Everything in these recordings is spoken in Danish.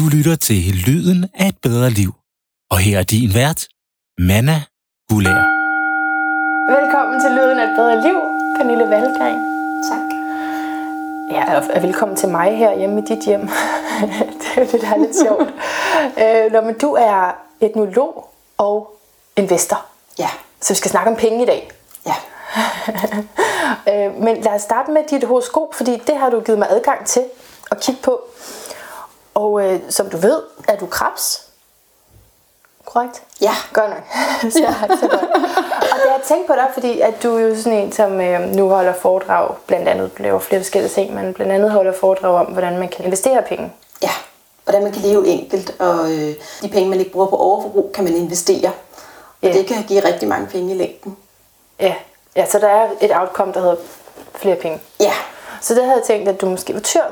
Du lytter til Lyden af et bedre liv. Og her er din vært, Manna Gulær. Velkommen til Lyden af et bedre liv, Pernille Valgren. Tak. Ja, og velkommen til mig her hjemme i dit hjem. det er jo det, der er lidt sjovt. øh, når, men du er etnolog og investor, Ja. så vi skal snakke om penge i dag. Ja. Øh, men lad os starte med dit horoskop, fordi det har du givet mig adgang til at kigge på. Og øh, som du ved, er du krebs. Korrekt? Ja. Godt nok. så, så godt. Og det har jeg tænkt på dig, fordi at du er jo sådan en, som øh, nu holder foredrag, blandt andet, laver flere forskellige ting, men blandt andet holder foredrag om, hvordan man kan investere penge. Ja. Hvordan man kan leve enkelt, og øh, de penge, man ikke bruger på overforbrug, kan man investere. Og Ja. det kan give rigtig mange penge i længden. Ja. ja, så der er et outcome, der hedder flere penge. Ja. Så det havde jeg tænkt, at du måske var tyr.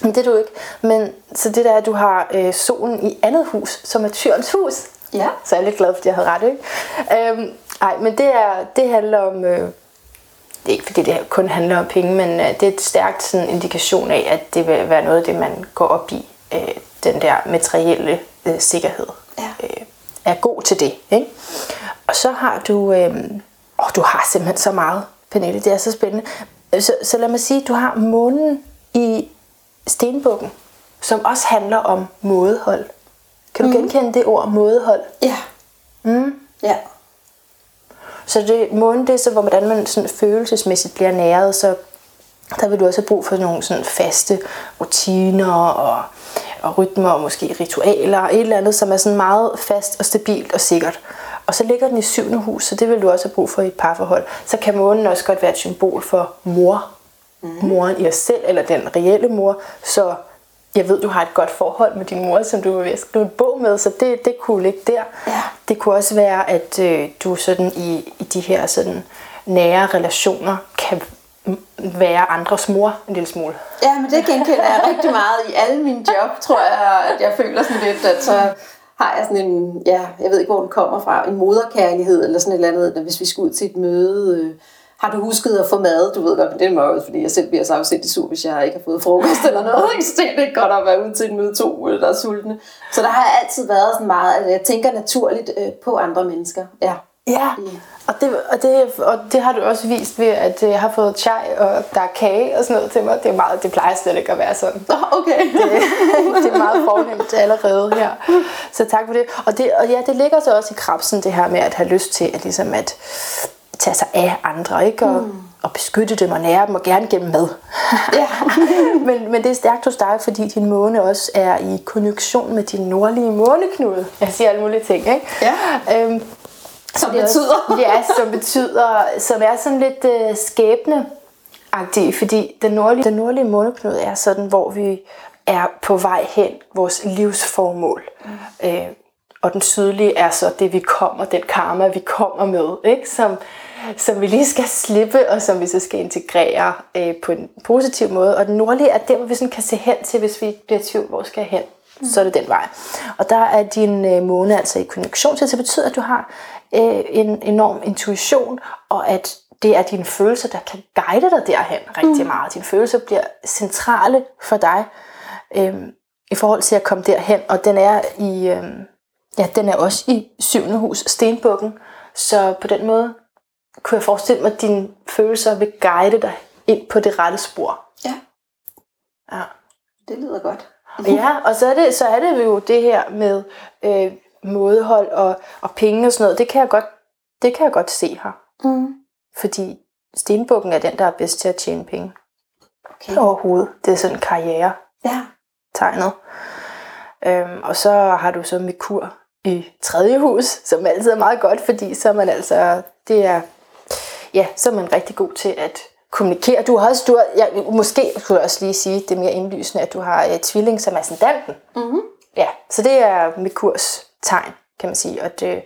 Men det er du ikke. Men så det der, at du har øh, solen i andet hus, som er tyrens hus. Ja. Så jeg er lidt glad, fordi jeg havde ret, ikke? Øhm, ej, men det, er, det handler om... Øh, det er ikke fordi, det kun handler om penge, men øh, det er et stærkt sådan, indikation af, at det vil være noget af det, man går op i. Øh, den der materielle øh, sikkerhed. Ja. Øh, er god til det, ikke? Og så har du... Øh, åh, du har simpelthen så meget, Pernille. Det er så spændende. Så, så lad mig sige, du har månen i stenbukken, som også handler om mådehold. Kan du mm. genkende det ord, mådehold? Ja. Mm. Ja. Så det, månen, det er så, hvordan man sådan følelsesmæssigt bliver næret, så der vil du også have brug for nogle sådan faste rutiner og, og rytmer og måske ritualer, et eller andet, som er sådan meget fast og stabilt og sikkert. Og så ligger den i syvende hus, så det vil du også have brug for i et parforhold. Så kan månen også godt være et symbol for mor. Mm. Moren i os selv, eller den reelle mor. Så jeg ved, du har et godt forhold med din mor, som du er ved at skrive en bog med, så det, det kunne ligge der. Ja. Det kunne også være, at øh, du sådan i, i de her sådan nære relationer kan være andres mor en lille smule. Ja, men det genkender jeg rigtig meget i alle mine job, tror jeg, at jeg føler sådan lidt, at så har jeg sådan en, ja, jeg ved ikke, hvor den kommer fra, en moderkærlighed eller sådan et eller andet, hvis vi skal ud til et møde, øh, har du husket at få mad? Du ved godt, det er meget, fordi jeg selv bliver så afsindig sur, hvis jeg ikke har fået frokost eller noget. Ikke? Så det er godt at være ude til et møde to, der er sultne. Så der har jeg altid været sådan meget, at jeg tænker naturligt øh, på andre mennesker. Ja. Ja, og det, og, det, og det har du også vist ved, at jeg har fået chai, og der er kage og sådan noget til mig. Det, er meget, det plejer slet ikke at være sådan. Okay. det er meget fornemt allerede her. Så tak for det. Og, det. og ja, det ligger så også i krabsen, det her med at have lyst til at, ligesom at tage sig af andre, ikke? Og, mm. og beskytte dem og nære dem, og gerne gennem mad. Ja. men, men det er stærkt hos dig, fordi din måne også er i konjunktion med din nordlige måneknude. Jeg siger alle mulige ting, ikke? Ja. Øhm, Som det er betyder. Også, ja, som betyder, som er sådan lidt øh, skæbne agtig, fordi den nordlige, den nordlige måneknude er sådan, hvor vi er på vej hen, vores livsformål. Mm. Øh, og den sydlige er så det, vi kommer, den karma, vi kommer med, ikke? Som, som vi lige skal slippe, og som vi så skal integrere øh, på en positiv måde. Og den nordlige er der, hvor vi sådan kan se hen til, hvis vi bliver i tvivl, hvor skal jeg hen? Mm. Så er det den vej. Og der er din øh, måne altså i konjunktion til, så det betyder, at du har øh, en enorm intuition, og at det er dine følelser, der kan guide dig derhen rigtig mm. meget. Dine følelser bliver centrale for dig øh, i forhold til at komme derhen, og den er i... Øh, Ja, den er også i syvende hus, Stenbukken. Så på den måde kunne jeg forestille mig, at dine følelser vil guide dig ind på det rette spor. Ja, Ja, det lyder godt. ja og så er, det, så er det jo det her med øh, mådehold og, og penge og sådan noget. Det kan jeg godt, det kan jeg godt se her. Mm. Fordi Stenbukken er den, der er bedst til at tjene penge. Okay. Overhovedet. Det er sådan en karriere Ja. tegnet. Øhm, og så har du så Merkur i tredje hus, som altid er meget godt, fordi så er man altså, det er, ja, så er man rigtig god til at kommunikere. Du har også, du har, ja, måske skulle jeg også lige sige, det er mere indlysende, at du har uh, tvilling som ascendanten. Mm-hmm. Ja, så det er Merkurs tegn, kan man sige. Og, det,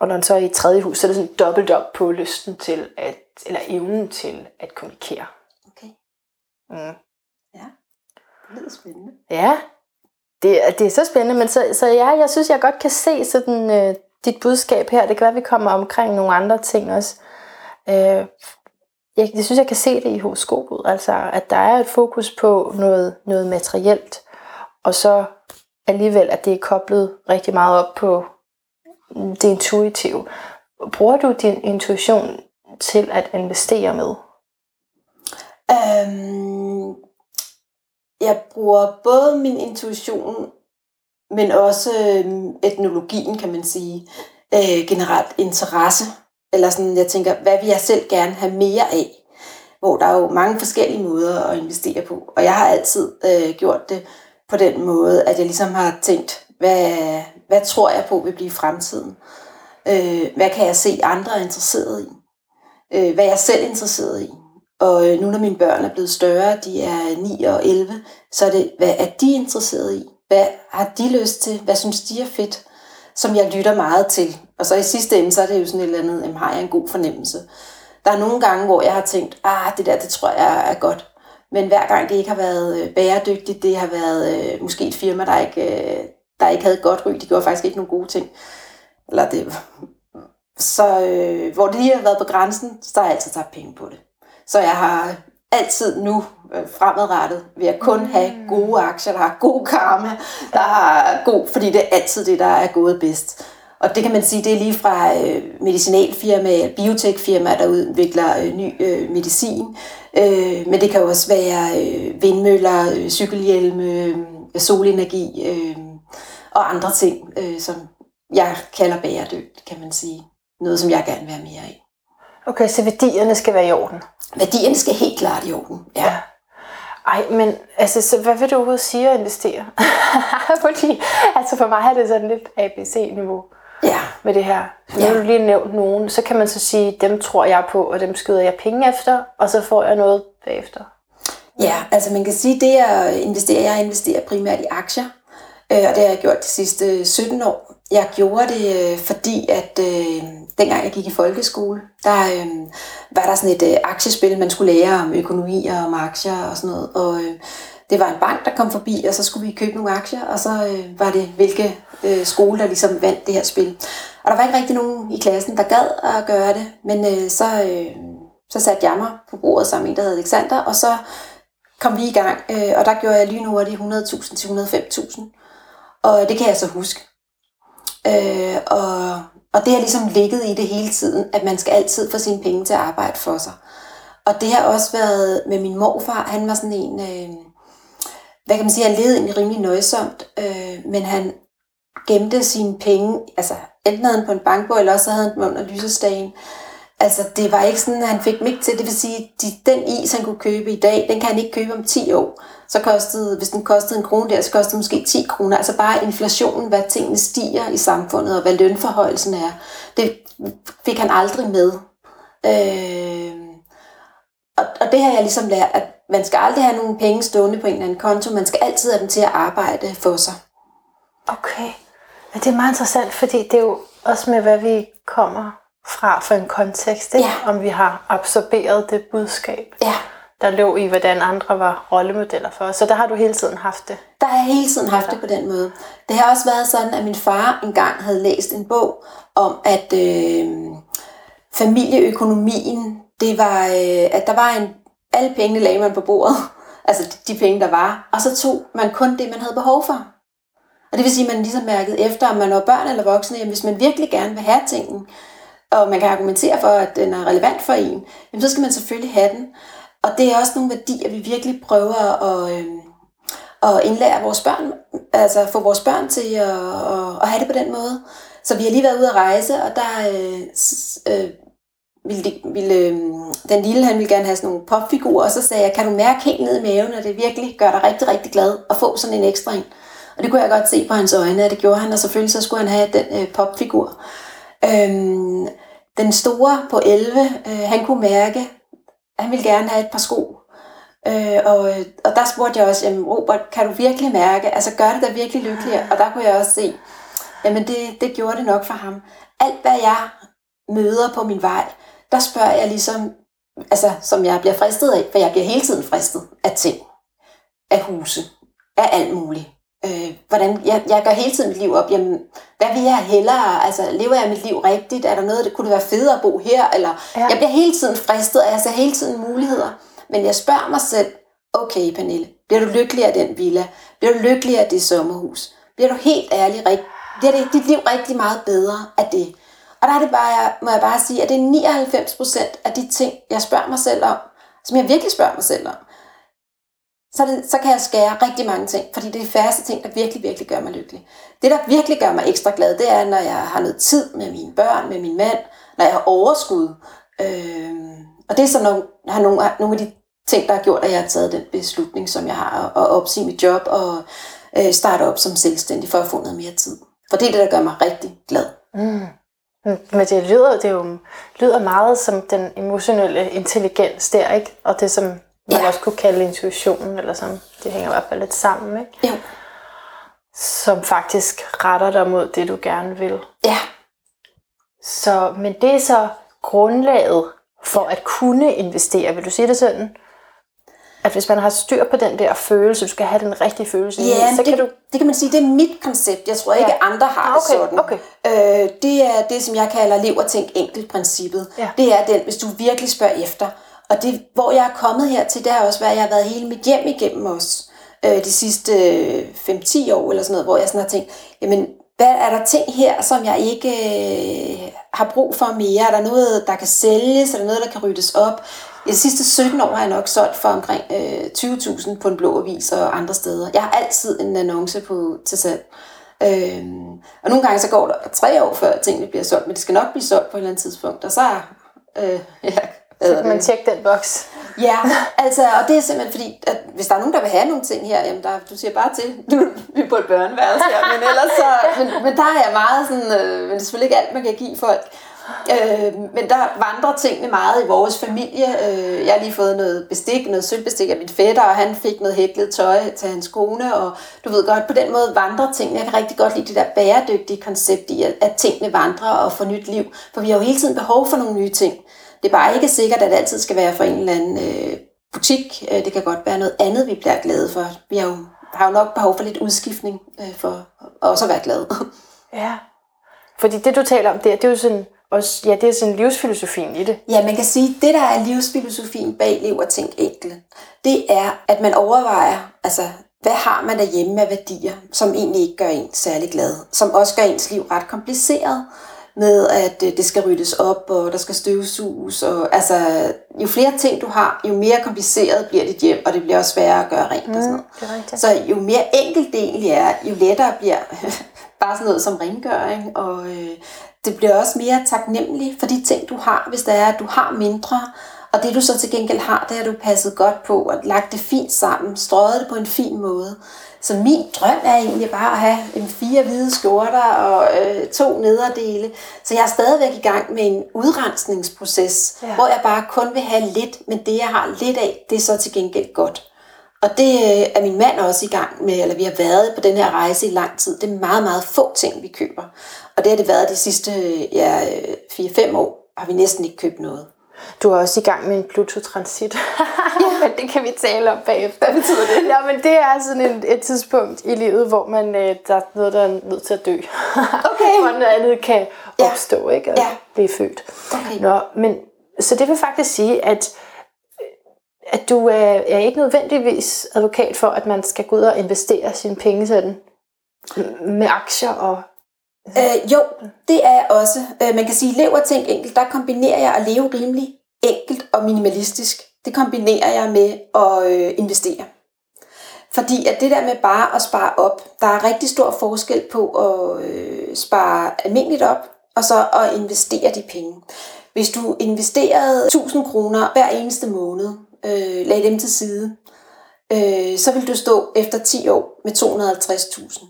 og når den så er i tredje hus, så er det sådan dobbelt op på lysten til at, eller evnen til at kommunikere. Okay. Mm. Ja, det lyder spændende. Ja, det, er- det er så spændende, men så, så ja, jeg synes, jeg godt kan se sådan, øh, dit budskab her. Det kan være, at vi kommer omkring nogle andre ting også. Øh, jeg, jeg synes, jeg kan se det i horoskopet, altså at der er et fokus på noget, noget materielt, og så alligevel, at det er koblet rigtig meget op på mm, det intuitive. Bruger du din intuition til at investere med? Øhm, jeg bruger både min intuition, men også øhm, etnologien, kan man sige. Øh, generelt interesse. Eller sådan, jeg tænker, hvad vil jeg selv gerne have mere af? Hvor der er jo mange forskellige måder at investere på. Og jeg har altid øh, gjort det på den måde, at jeg ligesom har tænkt, hvad, hvad tror jeg på vil blive fremtiden? Øh, hvad kan jeg se andre er interesseret i? Øh, hvad er jeg selv interesseret i? Og øh, nu når mine børn er blevet større, de er 9 og 11, så er det, hvad er de interesseret i? Hvad har de lyst til? Hvad synes de er fedt? Som jeg lytter meget til. Og så i sidste ende, så er det jo sådan et eller andet, jamen, har jeg en god fornemmelse? Der er nogle gange, hvor jeg har tænkt, ah, det der, det tror jeg er godt. Men hver gang det ikke har været øh, bæredygtigt, det har været øh, måske et firma, der ikke, øh, der ikke havde et godt ry, de gjorde faktisk ikke nogen gode ting. Eller det, så øh, hvor det lige har været på grænsen, så har jeg altid taget penge på det. Så jeg har altid nu øh, fremadrettet ved at kun have mm. gode aktier, der har god karma, der har god, fordi det er altid det, der er gået bedst. Og det kan man sige, det er lige fra øh, medicinalfirmaer, biotekfirmaer, der udvikler øh, ny øh, medicin. Øh, men det kan også være øh, vindmøller, øh, cykelhjelme, øh, solenergi øh, og andre ting, øh, som jeg kalder bæredygtigt, kan man sige. Noget, som jeg gerne vil have mere af. Okay, så værdierne skal være i orden? Værdierne skal helt klart i orden, ja. ja. Ej, men altså, så hvad vil du overhovedet sige at investere? Fordi, altså for mig er det sådan lidt ABC-niveau ja. med det her. Nu ja. har du lige nævnt nogen, så kan man så sige, dem tror jeg på, og dem skyder jeg penge efter, og så får jeg noget bagefter. Ja, altså man kan sige, det at investere, jeg investerer primært i aktier, øh, og det har jeg gjort de sidste 17 år. Jeg gjorde det, øh, fordi at øh, dengang jeg gik i folkeskole, der øh, var der sådan et øh, aktiespil, man skulle lære om økonomi og om aktier og sådan noget. Og øh, det var en bank, der kom forbi, og så skulle vi købe nogle aktier, og så øh, var det, hvilke øh, skole, der ligesom vandt det her spil. Og der var ikke rigtig nogen i klassen, der gad at gøre det, men øh, så, øh, så satte jeg mig på bordet sammen med en, der hed Alexander, og så kom vi i gang, øh, og der gjorde jeg lynhurtigt 100.000 til 105.000. Og det kan jeg så huske. Øh, og, og det har ligesom ligget i det hele tiden, at man skal altid få sine penge til at arbejde for sig. Og det har også været med min morfar. Han var sådan en, øh, hvad kan man sige, han levede egentlig rimelig nøjsomt, øh, men han gemte sine penge, altså enten havde han på en bankbog, eller også havde han dem under lysestagen. Altså, det var ikke sådan, at han fik mig til. Det vil sige, de, den is, han kunne købe i dag, den kan han ikke købe om 10 år. Så kostede, hvis den kostede en krone der, så kostede det måske 10 kroner. Altså bare inflationen, hvad tingene stiger i samfundet, og hvad lønforhøjelsen er. Det fik han aldrig med. Øh, og, og det har jeg ligesom lært, at man skal aldrig have nogle penge stående på en eller anden konto. Man skal altid have dem til at arbejde for sig. Okay. Ja, det er meget interessant, fordi det er jo også med, hvad vi kommer fra for en kontekst, ikke? Ja. om vi har absorberet det budskab, ja. der lå i, hvordan andre var rollemodeller for os. Så der har du hele tiden haft det? Der har jeg hele tiden haft det på den måde. Det har også været sådan, at min far engang havde læst en bog om, at øh, familieøkonomien, det var, øh, at der var en, alle pengene lagde man på bordet, altså de, penge, der var, og så tog man kun det, man havde behov for. Og det vil sige, at man ligesom mærkede efter, om man var børn eller voksne, jamen hvis man virkelig gerne vil have tingen, og man kan argumentere for, at den er relevant for en, jamen så skal man selvfølgelig have den. Og det er også nogle værdier, vi virkelig prøver at, øh, at indlære vores børn, altså få vores børn til at, at, at have det på den måde. Så vi har lige været ude at rejse, og der øh, øh, ville, de, ville øhm, den lille, han ville gerne have sådan nogle popfigurer, og så sagde jeg, kan du mærke helt ned i maven, at det virkelig gør dig rigtig, rigtig glad at få sådan en ekstra en. Og det kunne jeg godt se på hans øjne, at det gjorde han, og selvfølgelig så skulle han have den øh, popfigur. Øhm, den store på 11, øh, han kunne mærke, at han ville gerne have et par sko. Øh, og, og der spurgte jeg også, jamen Robert, kan du virkelig mærke, altså gør det da virkelig lykkelig? Og der kunne jeg også se, jamen det, det gjorde det nok for ham. Alt hvad jeg møder på min vej, der spørger jeg ligesom, altså som jeg bliver fristet af, for jeg bliver hele tiden fristet af ting, af huse, af alt muligt. Øh, hvordan, jeg, jeg gør hele tiden mit liv op, jamen, hvad vil jeg hellere, altså, lever jeg mit liv rigtigt, er der noget, der kunne det være federe at bo her, eller, ja. jeg bliver hele tiden fristet, og jeg ser hele tiden muligheder, men jeg spørger mig selv, okay Pernille, bliver du lykkelig af den villa, bliver du lykkelig af det sommerhus, bliver du helt ærlig, rigt, bliver det, dit liv rigtig meget bedre af det. Og der er det bare, må jeg bare sige, at det er 99% af de ting, jeg spørger mig selv om, som jeg virkelig spørger mig selv om, så, det, så kan jeg skære rigtig mange ting, fordi det er de færreste ting, der virkelig, virkelig gør mig lykkelig. Det, der virkelig gør mig ekstra glad, det er, når jeg har noget tid med mine børn, med min mand, når jeg har overskud. Øh, og det er så nogle, har nogle, nogle af de ting, der har gjort, at jeg har taget den beslutning, som jeg har, at opsige mit job og øh, starte op som selvstændig for at få noget mere tid. For det er det, der gør mig rigtig glad. Mm. Men det lyder, det jo, lyder meget som den emotionelle intelligens der, ikke? Og det, som man ja. også kunne kalde intuitionen, eller som det hænger i hvert fald lidt sammen, ikke? Jo. Som faktisk retter dig mod det, du gerne vil. Ja. Så, men det er så grundlaget for at kunne investere. Vil du sige det sådan? At hvis man har styr på den der følelse, du skal have den rigtige følelse, ja, så det, kan du... det kan man sige, det er mit koncept. Jeg tror ikke, ja. andre har ah, okay, det sådan. Okay. Øh, det er det, som jeg kalder lev og tænk enkelt princippet. Ja. Det er den, hvis du virkelig spørger efter. Og det, hvor jeg er kommet her til, det har også været, at jeg har været hele mit hjem igennem os øh, de sidste 5-10 år, eller sådan noget, hvor jeg sådan har tænkt, jamen, hvad er der ting her, som jeg ikke øh, har brug for mere? Er der noget, der kan sælges? Er der noget, der kan ryddes op? I de sidste 17 år har jeg nok solgt for omkring øh, 20.000 på en blå avis og andre steder. Jeg har altid en annonce på til salg. Øhm, og nogle gange så går der tre år før tingene bliver solgt, men det skal nok blive solgt på et eller andet tidspunkt. Og så, øh, ja, så kan man tjekke den boks. Ja, altså, og det er simpelthen fordi, at hvis der er nogen, der vil have nogle ting her, jamen der, du siger bare til, du, vi er på et børneværelse her, men ellers så, men, men der er jeg meget sådan, øh, men det er selvfølgelig ikke alt, man kan give folk. Øh, men der vandrer tingene meget i vores familie. Øh, jeg har lige fået noget bestik, noget sølvbestik af min fætter, og han fik noget hæklet tøj til hans kone, og du ved godt, på den måde vandrer tingene. Jeg kan rigtig godt lide det der bæredygtige koncept i, at, at tingene vandrer og får nyt liv, for vi har jo hele tiden behov for nogle nye ting. Det er bare ikke sikkert, at det altid skal være for en eller anden øh, butik. Øh, det kan godt være noget andet, vi bliver glade for. Vi har jo, har jo nok behov for lidt udskiftning øh, for også at være glade. Ja, fordi det du taler om der, det er jo sådan også, ja, det er sådan livsfilosofien i det. Ja, man kan sige, at det der er livsfilosofien bag Lev og Tænk Enkelt, det er, at man overvejer, altså, hvad har man derhjemme af værdier, som egentlig ikke gør en særlig glad, som også gør ens liv ret kompliceret, med at øh, det skal ryddes op, og der skal støvsuges, og altså, jo flere ting du har, jo mere kompliceret bliver dit hjem, og det bliver også sværere at gøre rent mm, og sådan noget. Så jo mere enkelt det egentlig er, jo lettere bliver bare sådan noget som rengøring, og øh, det bliver også mere taknemmelig for de ting, du har, hvis det er, at du har mindre, og det du så til gengæld har, det har du passet godt på og lagt det fint sammen, strøget det på en fin måde. Så min drøm er egentlig bare at have en fire hvide skjorter og øh, to nederdele. Så jeg er stadigvæk i gang med en udrensningsproces, ja. hvor jeg bare kun vil have lidt, men det jeg har lidt af, det er så til gengæld godt. Og det øh, er min mand også i gang med, eller vi har været på den her rejse i lang tid. Det er meget, meget få ting, vi køber. Og det har det været de sidste ja, 4-5 år, har vi næsten ikke købt noget. Du er også i gang med en Pluto-transit. ja. men det kan vi tale om bagefter. Hvad betyder det? Ja, men det er sådan et, et tidspunkt i livet, hvor man, øh, der er noget, der er nødt til at dø. Okay. hvor noget andet kan opstå, ikke? Og ja. blive født. Okay. Nå, men, så det vil faktisk sige, at at du er, er ikke nødvendigvis advokat for, at man skal gå ud og investere sine penge sådan med aktier og Øh, jo, det er jeg også. Øh, man kan sige, lev og tænk enkelt, der kombinerer jeg at leve rimelig enkelt og minimalistisk. Det kombinerer jeg med at øh, investere. Fordi at det der med bare at spare op, der er rigtig stor forskel på at øh, spare almindeligt op, og så at investere de penge. Hvis du investerede 1000 kroner hver eneste måned, øh, lagde dem til side, øh, så vil du stå efter 10 år med 250.000.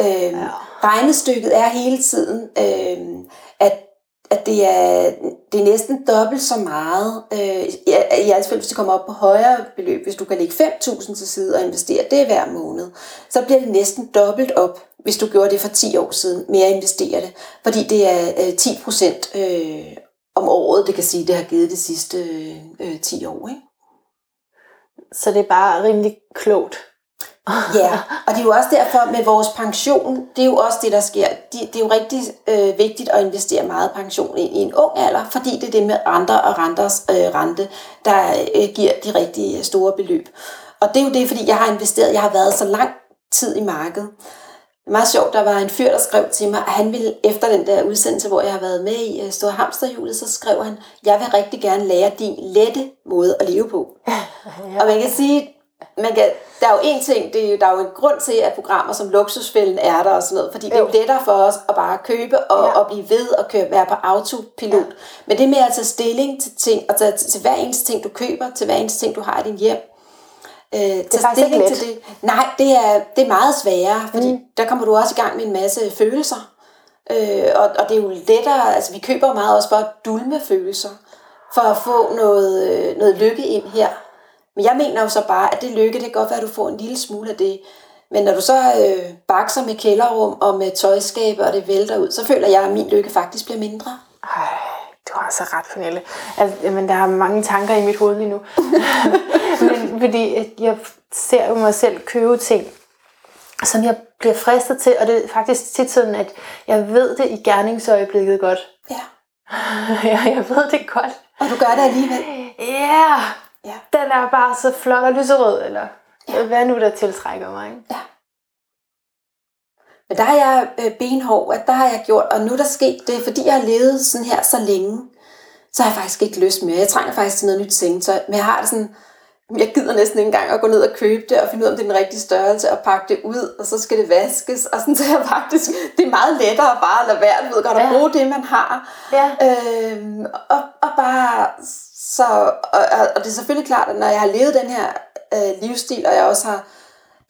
Øh, ja. Regnestykket er hele tiden, øh, at at det er, det er næsten dobbelt så meget, øh, i, i alt fald hvis det kommer op på højere beløb. Hvis du kan lægge 5.000 til side og investere det hver måned, så bliver det næsten dobbelt op, hvis du gjorde det for 10 år siden, med at investere det. Fordi det er øh, 10 procent øh, om året, det kan sige, det har givet de sidste øh, øh 10 år. Ikke? Så det er bare rimelig klogt. ja, og det er jo også derfor med vores pension, det er jo også det, der sker. Det, det er jo rigtig øh, vigtigt at investere meget pension i, i en ung alder, fordi det er det med renter og renters øh, rente, der øh, giver de rigtig store beløb. Og det er jo det, fordi jeg har investeret, jeg har været så lang tid i markedet, er meget sjovt, der var en fyr, der skrev til mig, at han ville efter den der udsendelse, hvor jeg har været med i uh, Store Hamsterhjulet, så skrev han, jeg vil rigtig gerne lære din lette måde at leve på. ja. Og man kan sige, man kan, der er jo en ting, det er jo, der er jo en grund til, at programmer som Luksusfælden er der og sådan noget, fordi jo. det er jo lettere for os at bare købe og, ja. og blive ved og køre, være på autopilot. Ja. Men det med at tage stilling til ting, og tage, til hver eneste ting, du køber, til hver eneste ting, du har i din hjem, øh, det er faktisk ikke let. Til det. Nej, det er, det er meget sværere, fordi mm. der kommer du også i gang med en masse følelser. Øh, og, og det er jo lettere, altså vi køber meget også for at dulme følelser, for at få noget, øh, noget lykke ind her. Men jeg mener jo så bare, at det lykke, det kan godt være, at du får en lille smule af det. Men når du så øh, bakser med kælderrum og med tøjskaber, og det vælter ud, så føler jeg, at min lykke faktisk bliver mindre. Ej, du har så ret, Pernille. Altså, men der er mange tanker i mit hoved lige nu. men fordi jeg ser jo mig selv købe ting, som jeg bliver fristet til, og det er faktisk tit sådan, at jeg ved det i gerningsøjeblikket godt. Ja. ja, jeg ved det godt. Og du gør det alligevel? Ja, ja. den er bare så flot og lyserød, eller ja. hvad nu der tiltrækker mig. Ikke? Ja. Men der har jeg øh, benhård, at der har jeg gjort, og nu er der sket det, fordi jeg har levet sådan her så længe, så har jeg faktisk ikke lyst mere. Jeg trænger faktisk til noget nyt sengetøj, men jeg har det sådan, jeg gider næsten ikke engang at gå ned og købe det, og finde ud af, om det er den rigtige størrelse, og pakke det ud, og så skal det vaskes, og sådan, så er faktisk, det er meget lettere bare at lade være, du ved godt, at ja. bruge det, man har. Ja. Øhm, og, og bare, så, og, og, det er selvfølgelig klart, at når jeg har levet den her øh, livsstil, og jeg også har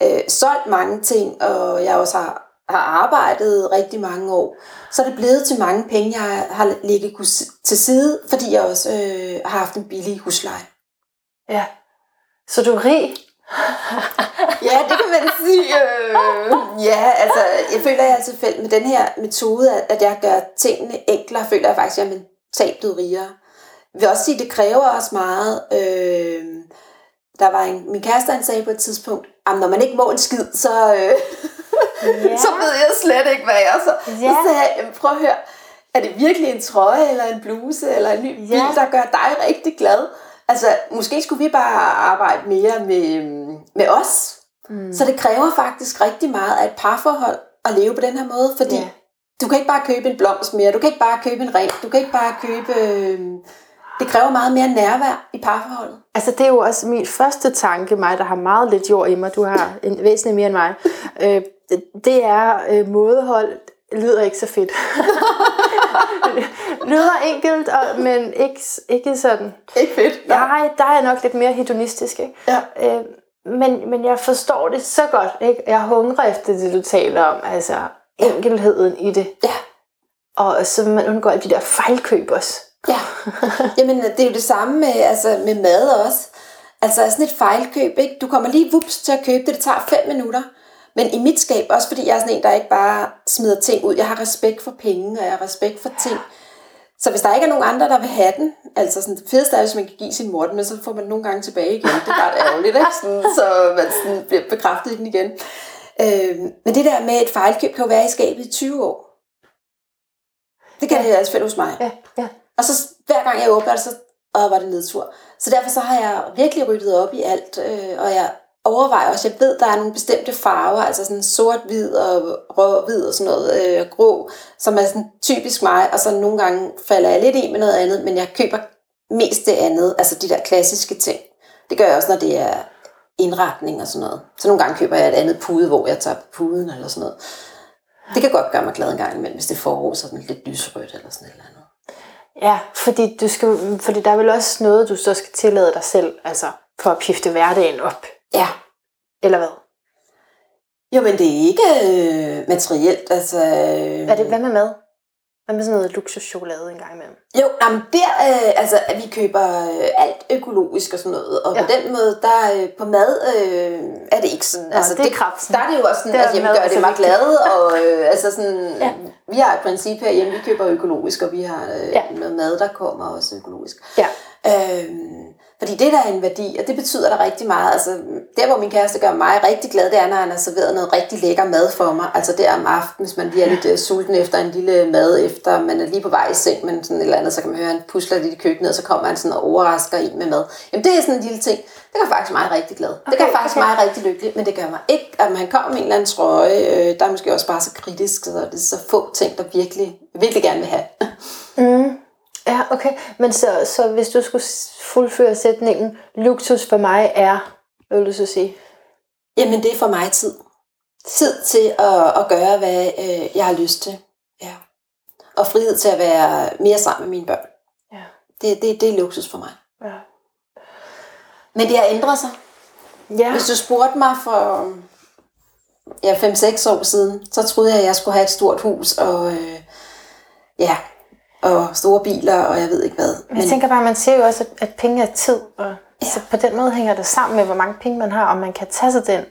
øh, solgt mange ting, og jeg også har har arbejdet rigtig mange år, så er det blevet til mange penge, jeg har ligget til side, fordi jeg også øh, har haft en billig husleje. Ja. Så du er rig? ja, det kan man sige. Øh, ja, altså, jeg føler, jeg er tilfælde med den her metode, at jeg gør tingene enklere, føler jeg faktisk, at jeg er mentalt blevet rigere. Jeg vil også sige, at det kræver også meget. Øh, der var en, min kæreste, han sagde på et tidspunkt, at når man ikke må en skid, så, øh, ja. så ved jeg slet ikke, hvad jeg er. Så, ja. så sagde jeg, prøv at høre, er det virkelig en trøje, eller en bluse, eller en ny bil, ja. der gør dig rigtig glad? Altså, måske skulle vi bare arbejde mere med, med os. Mm. Så det kræver faktisk rigtig meget af et parforhold at leve på den her måde, fordi ja. du kan ikke bare købe en blomst mere, du kan ikke bare købe en ring, du kan ikke bare købe... Øh, det kræver meget mere nærvær i parforholdet. Altså det er jo også min første tanke, mig der har meget lidt jord i mig, du har en væsentlig mere end mig, øh, det, er øh, mådehold, lyder ikke så fedt. lyder enkelt, og, men ikke, ikke sådan. Ikke fedt. Nej. Nej, der er jeg nok lidt mere hedonistisk. Ikke? Ja. Øh, men, men jeg forstår det så godt. Ikke? Jeg hungrer efter det, du taler om. Altså enkelheden i det. Ja. Og så man undgår alle de der fejlkøb også. Ja, jamen det er jo det samme med, altså, med mad også. Altså sådan et fejlkøb, ikke? Du kommer lige vups til at købe det, det tager fem minutter. Men i mit skab, også fordi jeg er sådan en, der ikke bare smider ting ud. Jeg har respekt for penge, og jeg har respekt for ting. Så hvis der ikke er nogen andre, der vil have den, altså sådan, det fedeste er, hvis man kan give sin mor den, men så får man nogle gange tilbage igen. Det er ret ærgerligt, ikke? Sådan, så man sådan bliver bekræftet i den igen. Øh, men det der med et fejlkøb kan jo være i skabet i 20 år. Det kan ja. det altså hos mig. Ja, ja. Og så hver gang jeg åbner det, så og var det nedtur. Så derfor så har jeg virkelig ryddet op i alt, øh, og jeg overvejer også, jeg ved, der er nogle bestemte farver, altså sådan sort-hvid og rød-hvid og sådan noget øh, grå, som er sådan typisk mig, og så nogle gange falder jeg lidt i med noget andet, men jeg køber mest det andet, altså de der klassiske ting. Det gør jeg også, når det er indretning og sådan noget. Så nogle gange køber jeg et andet pude, hvor jeg tager puden eller sådan noget. Det kan godt gøre mig glad en gang imellem, hvis det er forår, så er den lidt lysrødt eller sådan noget. Ja, fordi, du skal, fordi der er vel også noget, du så skal tillade dig selv, altså for at pifte hverdagen op. Ja. Eller hvad? Jo, men det er ikke øh, materielt. Altså, øh, er det, hvad med mad? Hvad med sådan noget luksuschokolade en gang imellem? Jo, jamen der, øh, altså, at vi køber øh, alt økologisk og sådan noget, og ja. på den måde, der øh, på mad øh, er det ikke sådan. Ja, altså, det er kraft. Der er det jo også sådan, at hjemme gør det mig glad, og øh, altså sådan, ja. vi har et princip herhjemme, vi køber økologisk, og vi har øh, ja. noget mad, der kommer også økologisk. Ja. Øh, fordi det der er en værdi, og det betyder der rigtig meget. Altså, der hvor min kæreste gør mig rigtig glad, det er, når han har serveret noget rigtig lækker mad for mig. Altså der om aftenen, hvis man lige er lidt uh, sulten efter en lille mad, efter man er lige på vej i seng, men sådan et eller andet, så kan man høre, at han pusler lidt i køkkenet, og så kommer han sådan og overrasker en med mad. Jamen det er sådan en lille ting. Det gør faktisk mig rigtig glad. Okay, det gør faktisk okay. mig rigtig lykkelig, men det gør mig ikke, at man kommer med en eller anden trøje, øh, der er måske også bare så kritisk, så det er så få ting, der virkelig, virkelig gerne vil have. Mm. Okay. Men så, så hvis du skulle fuldføre sætningen, luksus for mig er, hvad vil du så sige? Jamen, det er for mig tid. Tid til at, at gøre, hvad øh, jeg har lyst til. Ja. Og frihed til at være mere sammen med mine børn. Ja. Det, det, det er luksus for mig. Ja. Men det har ændret sig. Ja. Hvis du spurgte mig for ja, 5-6 år siden, så troede jeg, at jeg skulle have et stort hus og, øh, ja, og store biler, og jeg ved ikke hvad. Men jeg tænker bare, man ser jo også, at, penge er tid, og ja. så på den måde hænger det sammen med, hvor mange penge man har, og man kan tage sig den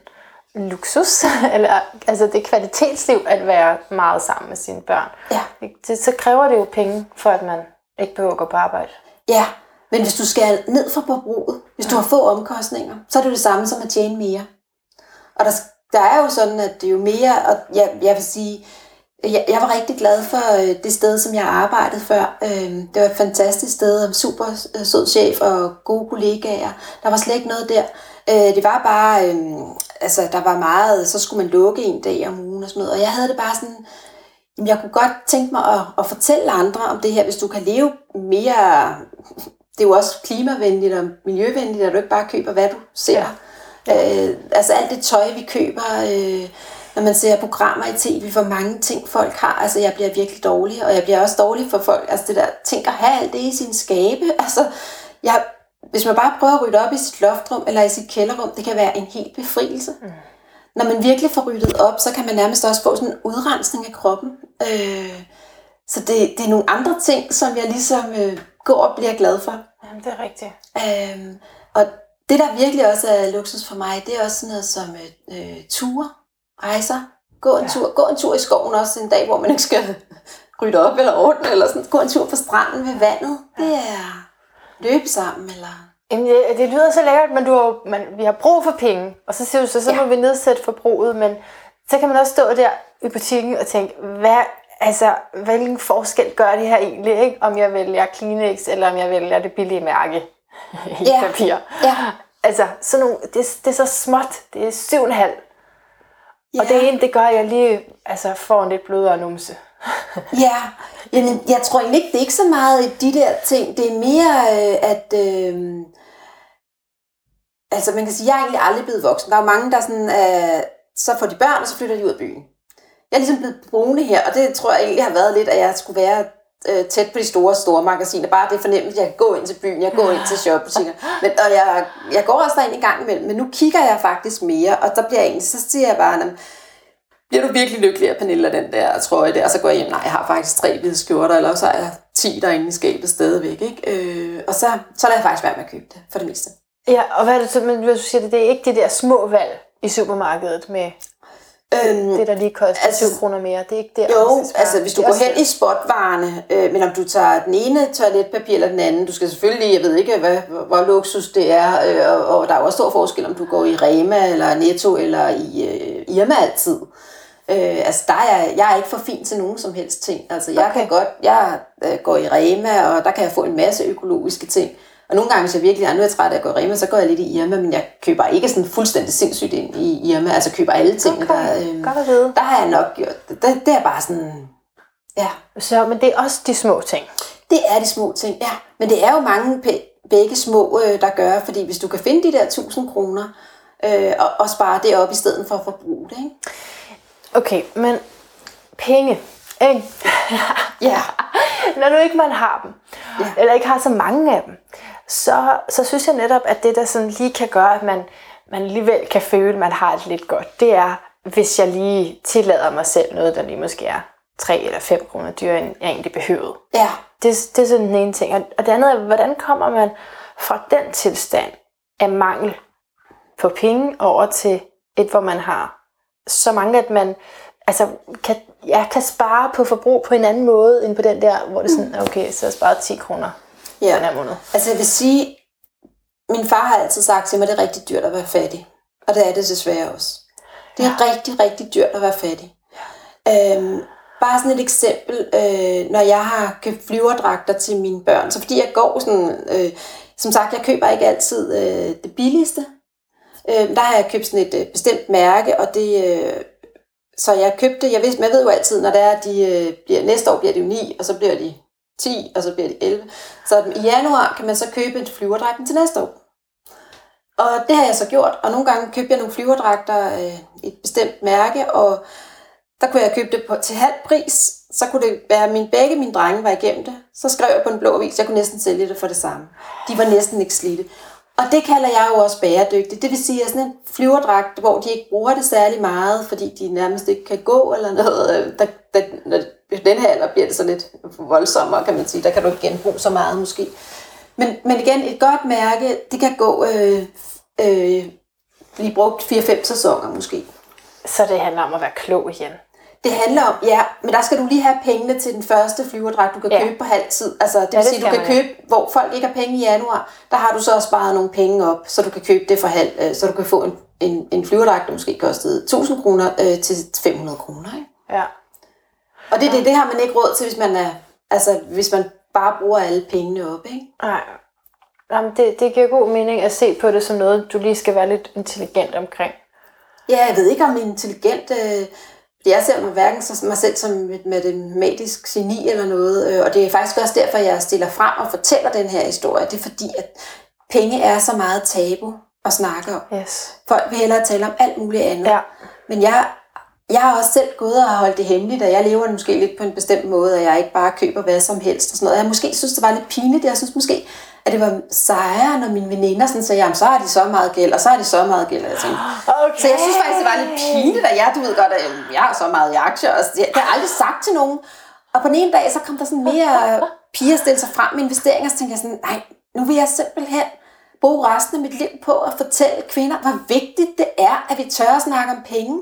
luksus, eller altså det kvalitetsliv at være meget sammen med sine børn. Ja. Det, så kræver det jo penge, for at man ikke behøver at gå på arbejde. Ja, men hvis du skal ned for forbruget, hvis du har få omkostninger, så er det det samme som at tjene mere. Og der, der er jo sådan, at det er jo mere, og jeg, jeg vil sige, jeg, jeg var rigtig glad for øh, det sted, som jeg arbejdede før. Øh, det var et fantastisk sted, og super øh, sød chef og gode kollegaer. Der var slet ikke noget der. Øh, det var bare, øh, altså der var meget, så skulle man lukke en dag om ugen og sådan noget. Og jeg havde det bare sådan, jeg kunne godt tænke mig at, at fortælle andre om det her, hvis du kan leve mere, det er jo også klimavenligt og miljøvenligt, at du ikke bare køber, hvad du ser. Ja. Øh, altså alt det tøj, vi køber, øh, når man ser programmer i tv, hvor mange ting folk har, altså jeg bliver virkelig dårlig, og jeg bliver også dårlig for folk, altså det der, tænk at have alt det i sin skabe, altså jeg, hvis man bare prøver at rydde op i sit loftrum, eller i sit kælderrum, det kan være en helt befrielse. Mm. Når man virkelig får ryddet op, så kan man nærmest også få sådan en udrensning af kroppen. Øh, så det, det er nogle andre ting, som jeg ligesom øh, går og bliver glad for. Jamen, det er rigtigt. Øhm, og det, der virkelig også er luksus for mig, det er også sådan noget som øh, øh, ture, rejser. Gå en, Ja. ja. tur, gå en tur i skoven også en dag, hvor man ikke skal rydde op eller ordne, eller sådan. Gå en tur på stranden ved vandet. Det er løbe sammen, eller... Jamen, det, det lyder så lækkert, men du har, man, vi har brug for penge. Og så siger du så, så Ja. må vi nedsætte forbruget, men så kan man også stå der i butikken og tænke, hvad, altså, hvilken forskel gør det her egentlig, ikke? om jeg vælger Kleenex, eller om jeg vælger det billige mærke i Ja. papir. Ja. Altså, sådan nogle, det, det er så småt. Det er syv og en halv. Ja. Og det ene, det gør, at jeg lige altså, får en lidt blødere numse. Ja, Jamen, jeg tror egentlig ikke, det er ikke så meget de der ting. Det er mere, øh, at... Øh, altså, man kan sige, jeg er egentlig aldrig blevet voksen. Der er jo mange, der sådan... Øh, så får de børn, og så flytter de ud af byen. Jeg er ligesom blevet brune her, og det tror jeg egentlig har været lidt, at jeg skulle være øh, tæt på de store, store magasiner. Bare det fornemmelse, at jeg kan gå ind til byen, jeg går ind til shopbutikker. Men, og jeg, jeg går også derind en gang imellem, men nu kigger jeg faktisk mere, og der bliver jeg egentlig, så siger jeg bare, "Nå, bliver du virkelig lykkelig af Pernille den der trøje der, og så går jeg hjem, nej, jeg har faktisk tre hvide skjorter, eller så er jeg 10 derinde i skabet stadigvæk, ikke? Øh, og så, så lader jeg faktisk være med at købe det, for det meste. Ja, og hvad er det så, men hvis du siger det, det er ikke det der små valg i supermarkedet med Øhm, det, der lige koster altså- 7 kroner mere. Det er ikke der, Jo, altså hvis du går hen i spotvarerne, øh, men om du tager den ene toiletpapir eller den anden, du skal selvfølgelig, jeg ved ikke, hvad, hvor, luksus det er, øh, og, og der er også stor forskel, om du går i Rema eller Netto eller i øh, Irma altid. Øh, altså der er jeg, er ikke for fin til nogen som helst ting. Altså jeg okay. kan godt, jeg øh, går i Rema, og der kan jeg få en masse økologiske ting. Og nogle gange, hvis jeg virkelig er, nu er jeg træt af at gå i Rema, så går jeg lidt i Irma, men jeg køber ikke sådan fuldstændig sindssygt ind i Irma, altså køber alle tingene, Okay, der, øh, godt at vide. der har jeg nok gjort det. Det, er bare sådan, ja, Så, men det er også de små ting. det er de små ting, ja. Men det er jo mange begge små, øh, der gør, fordi hvis du kan finde de der 1000 kroner, øh, og, og spare det op i stedet for at forbruge det, ikke? Okay, men penge, ikke? Ja. Når nu ikke man har dem, Ja. eller ikke har så mange af dem, så, så synes jeg netop, at det, der sådan lige kan gøre, at man, man alligevel kan føle, at man har det lidt godt, det er, hvis jeg lige tillader mig selv noget, der lige måske er 3 eller 5 kroner dyrere, end jeg egentlig behøvede. Ja, Det, det er sådan den ene ting. Og- det andet er, hvordan kommer man fra den tilstand af mangel på penge over til et, hvor man har så mange, at man altså, kan, ja, kan spare på forbrug på en anden måde, end på den der, hvor det er sådan, okay, så har jeg sparet 10 kroner ja. den her måned. Altså jeg vil sige, min far har altid sagt til mig, at det er rigtig dyrt at være fattig. Og det er det desværre også. Det er ja. rigtig, rigtig dyrt at være fattig. Øhm, bare sådan et eksempel, øh, når jeg har købt flyverdragter til mine børn, så fordi jeg går sådan, øh, som sagt, jeg køber ikke altid øh, det billigste. Øh, der har jeg købt sådan et øh, bestemt mærke, og det... Øh, så jeg købte, jeg, vidste, jeg ved jo altid, når det er, de øh, bliver, næste år bliver det jo 9, og så bliver de 10, og så bliver det 11. Så i januar kan man så købe en flyverdragten til næste år. Og det har jeg så gjort, og nogle gange købte jeg nogle flyverdragter øh, et bestemt mærke, og der kunne jeg købe det på, til halv pris. Så kunne det være, at min, begge mine drenge var igennem det. Så skrev jeg på en blå avis, jeg kunne næsten sælge det for det samme. De var næsten ikke slidte. Og det kalder jeg jo også bæredygtigt. Det vil sige, at sådan en flyverdragt, hvor de ikke bruger det særlig meget, fordi de nærmest ikke kan gå eller noget. Øh, der, der, når den her alder bliver det så lidt voldsommere, kan man sige. Der kan du ikke genbruge så meget måske. Men, men igen, et godt mærke, det kan gå øh, øh, blive brugt 4-5 sæsoner måske. Så det handler om at være klog igen. Det handler om, ja, men der skal du lige have pengene til den første flyverdragt, du kan ja. købe på halv tid. Altså, det ja, vil sige, du kan købe, hvor folk ikke har penge i januar, der har du så også sparet nogle penge op, så du kan købe det for halv, øh, så du kan få en, en, en flyverdragt, der måske kostede 1000 kroner øh, til 500 kroner. Ikke? Ja. Og det, det, det har man ikke råd til, hvis man er, altså, hvis man bare bruger alle pengene op, ikke? Nej. Jamen, det, det giver god mening at se på det som noget, du lige skal være lidt intelligent omkring. Ja, jeg ved ikke om intelligent... Øh, jeg ser mig hverken som mig selv som et matematisk geni eller noget, øh, og det er faktisk også derfor, jeg stiller frem og fortæller den her historie. Det er fordi, at penge er så meget tabu at snakke om. Yes. Folk vil hellere tale om alt muligt andet. Ja. Men jeg, jeg har også selv gået og holdt det hemmeligt, og jeg lever måske lidt på en bestemt måde, og jeg ikke bare køber hvad som helst og sådan noget. Jeg måske synes, det var lidt pinligt. Jeg synes måske, at det var sejere, når mine veninder sådan sagde, jamen så har de så meget gæld, og så har de så meget gæld. Og jeg tænkte, okay. Så jeg synes faktisk, det var lidt pinligt, at jeg, du ved godt, at jeg har så meget i aktier. Og det har jeg aldrig sagt til nogen. Og på den ene dag, så kom der sådan mere piger stille sig frem med investeringer, og så tænkte jeg sådan, nej, nu vil jeg simpelthen bruge resten af mit liv på at fortælle kvinder, hvor vigtigt det er, at vi tør at snakke om penge,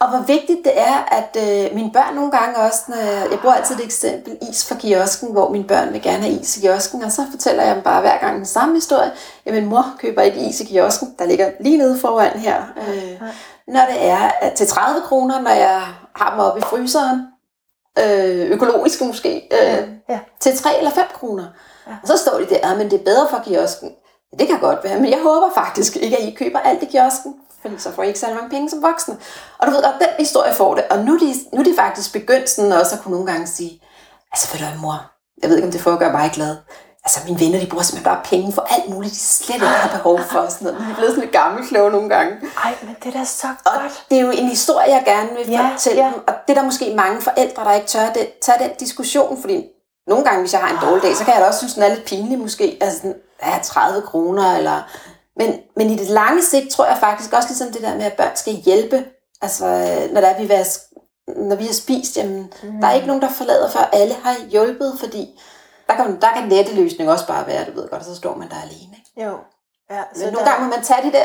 og hvor vigtigt det er, at øh, mine børn nogle gange også, når jeg, jeg bruger altid et eksempel, is fra kiosken, hvor mine børn vil gerne have is i kiosken, og så fortæller jeg dem bare hver gang den samme historie. Jamen mor køber ikke is i kiosken, der ligger lige nede foran her. Øh, når det er at til 30 kroner, når jeg har dem oppe i fryseren, øh, økologiske måske, øh, ja, til 3 eller 5 kroner. Ja. Og så står de der, men det er bedre for kiosken. Det kan godt være, men jeg håber faktisk ikke, at I køber alt i kiosken, fordi så får I ikke særlig mange penge som voksne. Og du ved godt, den historie får det. Og nu er de, nu er de faktisk begyndt sådan også at kunne nogle gange sige, altså ved du mor, jeg ved ikke, om det får at gøre mig glad. Altså mine venner, de bruger simpelthen bare penge for alt muligt, de slet ikke har behov for. Sådan noget. De er blevet sådan lidt gammelkloge nogle gange. Ej, men det er da så godt. Og det er jo en historie, jeg gerne vil ja, fortælle ja. dem. Og det er der måske mange forældre, der ikke tør det, tage den diskussion, fordi nogle gange, hvis jeg har en dårlig dag, så kan jeg da også synes, den er lidt pinlig måske. Altså sådan, ja, 30 kroner, eller men, men i det lange sigt tror jeg faktisk også ligesom det der med, at børn skal hjælpe. Altså, når, der er, vi vask, når vi har spist, jamen, mm. der er ikke nogen, der forlader, før alle har hjulpet, fordi der kan, der kan nette løsning også bare være, du ved godt, så står man der alene. Ikke? Jo. Ja, så men nogle der... gange må man tage de der,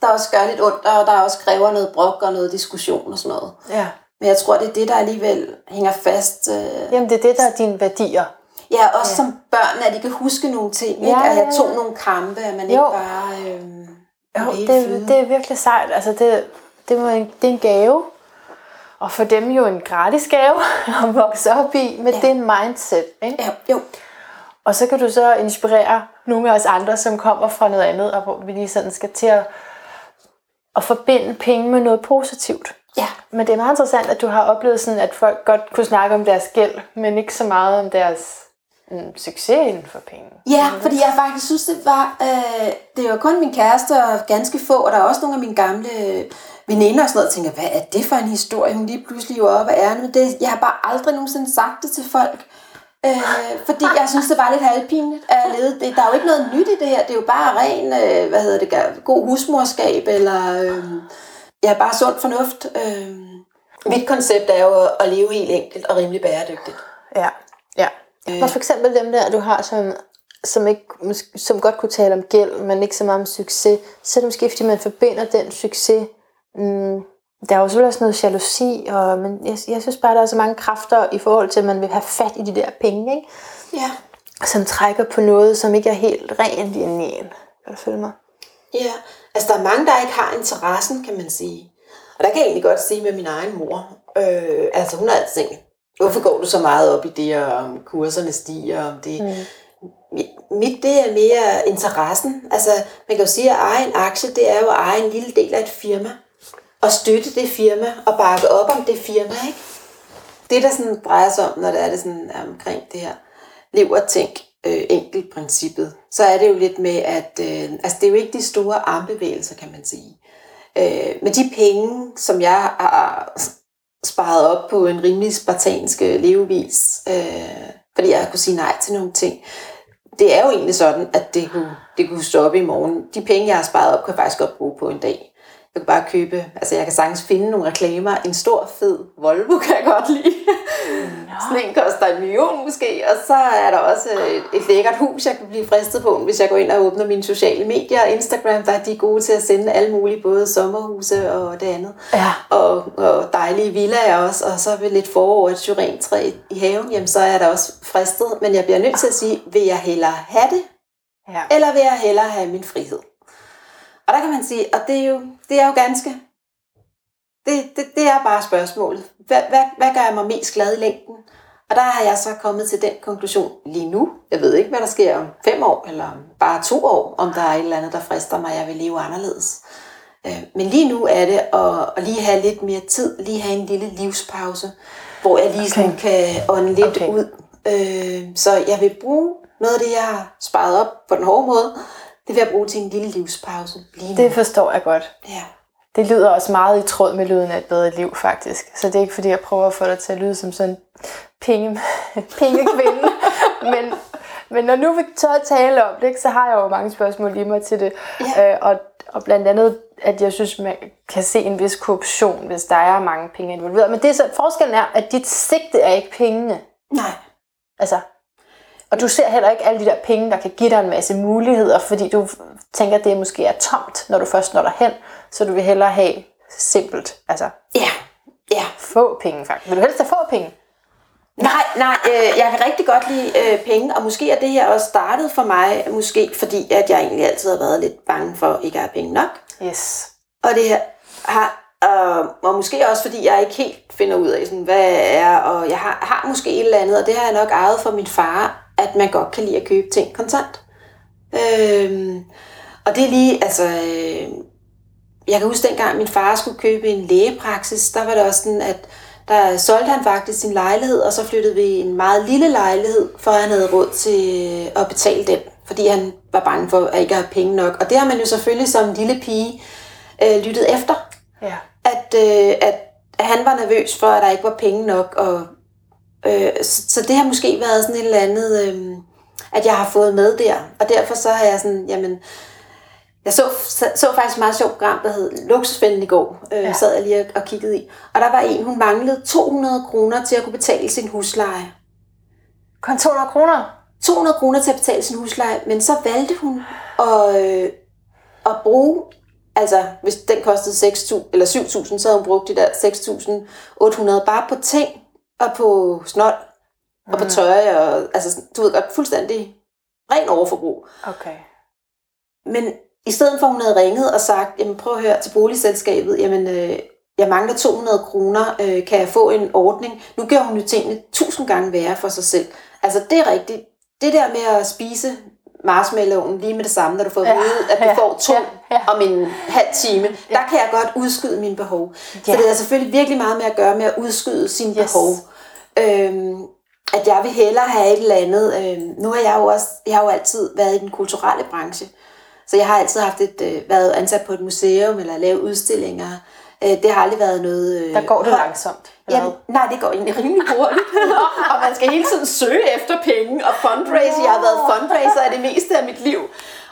der også gør lidt ondt, og der også kræver noget brok og noget diskussion og sådan noget. Ja. Men jeg tror, det er det, der alligevel hænger fast. Øh... Jamen, det er det, der er dine værdier. Ja, også ja. som børn, at de kan huske nogle ting, ikke? Ja, ja. at jeg tog nogle kampe, at man jo. ikke bare... Øh, jo, det, det er virkelig sejt. Altså, det, det, må en, det er en gave. Og for dem jo en gratis gave at vokse op i, med ja. det mindset. Ikke? Ja, jo. Og så kan du så inspirere nogle af os andre, som kommer fra noget andet, og hvor vi lige sådan skal til at, at forbinde penge med noget positivt. Ja. Men det er meget interessant, at du har oplevet sådan, at folk godt kunne snakke om deres gæld, men ikke så meget om deres mm, succes inden for penge. Ja, fordi jeg faktisk synes, det var, øh, det var kun min kæreste og ganske få, og der er også nogle af mine gamle veninder og sådan noget, tænker, hvad er det for en historie, hun lige pludselig jo op af ærne. Men det, jeg har bare aldrig nogensinde sagt det til folk. Øh, fordi jeg synes, det var lidt halvpinligt at lede det. Der er jo ikke noget nyt i det her. Det er jo bare ren, øh, hvad hedder det, god husmorskab, eller øh, ja, bare sund fornuft. Øh. Mit koncept er jo at leve helt enkelt og rimelig bæredygtigt. Ja, ja. Øh. For eksempel dem der, du har, som, som, ikke, som godt kunne tale om gæld, men ikke så meget om succes, så er det måske, fordi man forbinder den succes. Mm, der er jo selvfølgelig også noget jalousi, og, men jeg, jeg synes bare, der er så mange kræfter i forhold til, at man vil have fat i de der penge, ikke? Ja. Som trækker på noget, som ikke er helt rent i en. Kan du følge mig? Ja, altså der er mange, der ikke har interessen, kan man sige. Og der kan jeg egentlig godt sige med min egen mor. Øh, altså hun har altid tænkt, hvorfor går du så meget op i det, og om kurserne stiger, om det... Mm. Mit, det er mere interessen. Altså, man kan jo sige, at eje en aktie, det er jo at eje en lille del af et firma. Og støtte det firma, og bakke op om det firma, ikke? Det, der sådan drejer sig om, når det er det sådan er omkring det her lev og tænk øh, enkelt princippet, så er det jo lidt med, at øh, altså, det er jo ikke de store armbevægelser, kan man sige. Øh, med de penge, som jeg har sparet op på en rimelig spartansk øh, levevis, øh, fordi jeg kunne sige nej til nogle ting, det er jo egentlig sådan, at det kunne, det kunne stoppe i morgen. De penge, jeg har sparet op, kan jeg faktisk godt bruge på en dag. Jeg kan bare købe, altså jeg kan sagtens finde nogle reklamer. En stor, fed Volvo kan jeg godt lide. Sådan en koster en million måske. Og så er der også et, et lækkert hus, jeg kan blive fristet på, hvis jeg går ind og åbner mine sociale medier. Instagram, der er de gode til at sende alle mulige, både sommerhuse og det andet. Ja. Og, og dejlige villaer også. Og så ved lidt forår et syrentræ i haven, jamen så er der også fristet. Men jeg bliver nødt til at sige, vil jeg hellere have det, Ja. eller vil jeg hellere have min frihed? Og der kan man sige, og det er jo, det er jo ganske, det, det, det er bare spørgsmålet. Hvad, hvad, hvad gør jeg mig mest glad i længden? Og der har jeg så kommet til den konklusion lige nu. Jeg ved ikke, hvad der sker om fem år, eller bare to år, om der er et eller andet, der frister mig, jeg vil leve anderledes. Øh, Men lige nu er det at, at lige have lidt mere tid, lige have en lille livspause, hvor jeg lige sådan kan ånde lidt Okay. ud. Øh, Så jeg vil bruge noget af det, jeg har sparet op på den hårde måde, det vil jeg bruge til en lille livspause lige nu. Det forstår jeg godt. Ja. Det lyder også meget i tråd med lyden af et bedre liv, faktisk. Så det er ikke fordi, jeg prøver at få dig til at lyde som sådan en penge, pengekvinde. men, men når nu vi tør at tale om det, så har jeg jo mange spørgsmål lige mig til det. Ja. Øh, og, og blandt andet, at jeg synes, man kan se en vis korruption, hvis der er mange penge involveret. Men det er så, forskellen er, at dit sigte er ikke pengene. Nej. Altså, og du ser heller ikke alle de der penge, der kan give dig en masse muligheder, fordi du tænker, at det måske er tomt, når du først når derhen, så du vil hellere have simpelt, altså Ja. Ja. få penge faktisk. Vil du helst have få penge? Nej, nej, øh, jeg kan rigtig godt lide øh, penge, og måske er det her også startet for mig, måske fordi, at jeg egentlig altid har været lidt bange for ikke at have penge nok. Yes. Og det her har, øh, og måske også fordi, jeg ikke helt finder ud af, sådan, hvad er, og jeg har, har måske et eller andet, og det har jeg nok ejet for min far, at man godt kan lide at købe ting kontant. Øh, og det er lige, altså, øh, jeg kan huske dengang min far skulle købe en lægepraksis, der var det også sådan, at der solgte han faktisk sin lejlighed, og så flyttede vi en meget lille lejlighed, for han havde råd til at betale den, fordi han var bange for at ikke have penge nok. Og det har man jo selvfølgelig som lille pige øh, lyttet efter, Ja. at, øh, at, at han var nervøs for, at der ikke var penge nok. Og, øh, så, så det har måske været sådan et eller andet, øh, at jeg har fået med der. Og derfor så har jeg sådan, jamen, jeg så, så, så faktisk et meget sjovt program, der hed Luksusfælden i går. Øh, Ja. sad jeg lige og, og kiggede i. Og der var en, hun manglede 200 kroner til at kunne betale sin husleje. Kun 200 kroner? 200 kroner til at betale sin husleje, men så valgte hun at, øh, at bruge, altså hvis den kostede 6.000 eller 7.000, så havde hun brugt de der 6.800 bare på ting og på snot og på tøj, og altså du ved godt, fuldstændig ren overforbrug. Okay. Men i stedet for, at hun havde ringet og sagt, jamen prøv at høre til boligselskabet, jamen øh, jeg mangler 200 kroner, øh, kan jeg få en ordning? Nu gør hun jo tingene tusind gange værre for sig selv. Altså det er rigtigt. Det der med at spise marshmallowen lige med det samme, når du får at Ja, vide, at du ja, får to ja, ja. om en halv time, der kan jeg godt udskyde mine behov. Så Ja. det har selvfølgelig virkelig meget med at gøre med at udskyde sine Yes. behov. Øhm, at jeg vil hellere have et eller andet. Øhm, nu har jeg jo også, jeg har jo altid været i den kulturelle branche. Så jeg har altid haft et, øh, været ansat på et museum eller lavet udstillinger. Øh, det har aldrig været noget... Øh, Der går det langsomt. eller Jamen, nej, det går egentlig rimelig hurtigt. og man skal hele tiden søge efter penge og fundraise. Jeg har været fundraiser af det meste af mit liv.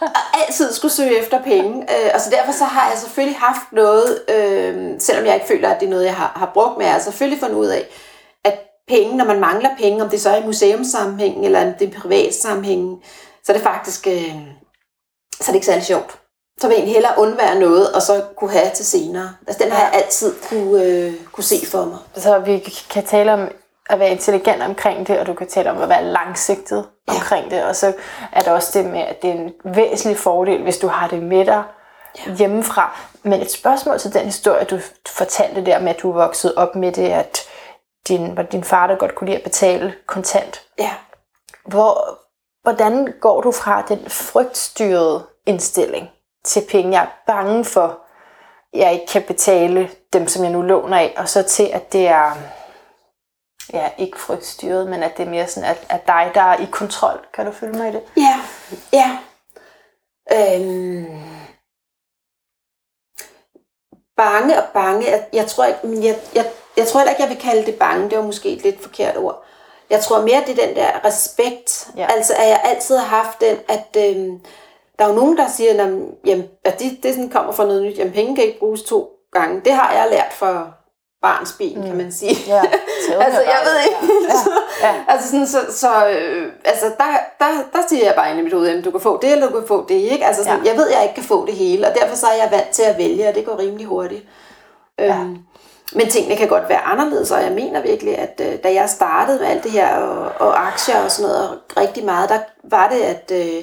Og altid skulle søge efter penge. Øh, og så derfor så har jeg selvfølgelig haft noget, øh, selvom jeg ikke føler, at det er noget, jeg har, har brugt, men jeg har selvfølgelig fundet ud af, at penge, når man mangler penge, om det så er i museumssammenhæng eller om det er i privat sammenhæng, så er det faktisk øh, så er det ikke særlig sjovt. Så vil jeg egentlig hellere undvære noget, og så kunne have til senere. Altså den har jeg altid kunne, øh, kunne se for mig. Så vi kan tale om at være intelligent omkring det, og du kan tale om at være langsigtet Ja. omkring det. Og så er der også det med, at det er en væsentlig fordel, hvis du har det med dig ja. hjemmefra. Men et spørgsmål til den historie, du fortalte der med, at du voksede op med det, at din, var din far, der godt kunne lide at betale kontant. Ja. Hvor, Hvordan går du fra den frygtstyrede indstilling til penge, jeg er bange for, jeg ikke kan betale dem, som jeg nu låner af, og så til, at det er ja, ikke frygtstyret, men at det er mere sådan, at, at dig, der er i kontrol. Kan du følge mig i det? Ja, ja. Øhm, bange og bange. Jeg, jeg tror ikke, men jeg, jeg, jeg tror heller ikke, jeg vil kalde det bange. Det var måske et lidt forkert ord. Jeg tror mere, det er den der respekt. Ja. Ja. Altså, at jeg altid har haft den, at øhm, der er jo nogen, der siger, jamen, at det, det sådan kommer fra noget nyt. Jamen, penge kan ikke bruges to gange. Det har jeg lært for barns ben, mm. kan man sige. Ja, altså, jeg ved ikke. Ja. Ja. Ja. altså, sådan, så, så øh, altså, der, der, der siger jeg bare ind i mit hoved, at du kan få det, eller du kan få det, ikke? Altså, sådan, ja. jeg ved, at jeg ikke kan få det hele, og derfor så er jeg vant til at vælge, og det går rimelig hurtigt. Ja. Øhm, men tingene kan godt være anderledes, og jeg mener virkelig, at øh, da jeg startede med alt det her, og, og aktier og sådan noget, og rigtig meget, der var det, at... Øh,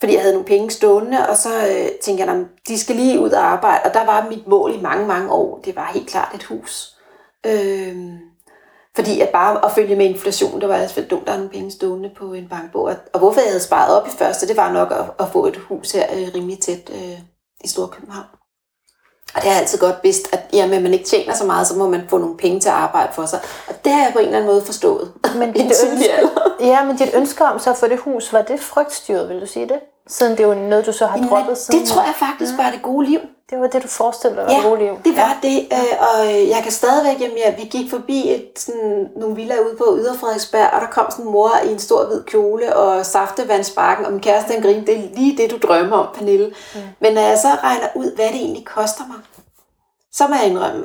fordi jeg havde nogle penge stående, og så øh, tænkte jeg, de skal lige ud og arbejde. Og der var mit mål i mange, mange år, det var helt klart et hus. Øh, fordi at bare at følge med inflation, det var altså dumt, der er nogle penge stående på en bankbog. Og, og hvorfor jeg havde sparet op i første, det var nok at, at få et hus her øh, rimelig tæt øh, i Storkøbenhavn. Og det har jeg altid godt vidst, at jamen, man ikke tjener så meget, så må man få nogle penge til at arbejde for sig. Og det har jeg på en eller anden måde forstået. Men i en dit ønske, ja, men dit ønske om så at få det hus, var det frygtstyret, vil du sige det? Siden det er jo noget, du så har Jamen, droppet siden. det tror jeg faktisk var det gode liv. Det var det, du forestillede dig, var Ja, det gode liv. det var det, øh, og øh, jeg kan stadigvæk, jamen, ja, vi gik forbi et, sådan, nogle villaer ude på Yder Frederiksberg, og der kom sådan en mor i en stor hvid kjole og saftevandsbakken, og min kæreste den grinede, det er lige det, du drømmer om, Pernille. Mm. Men når jeg så regner ud, hvad det egentlig koster mig, så må jeg indrømme,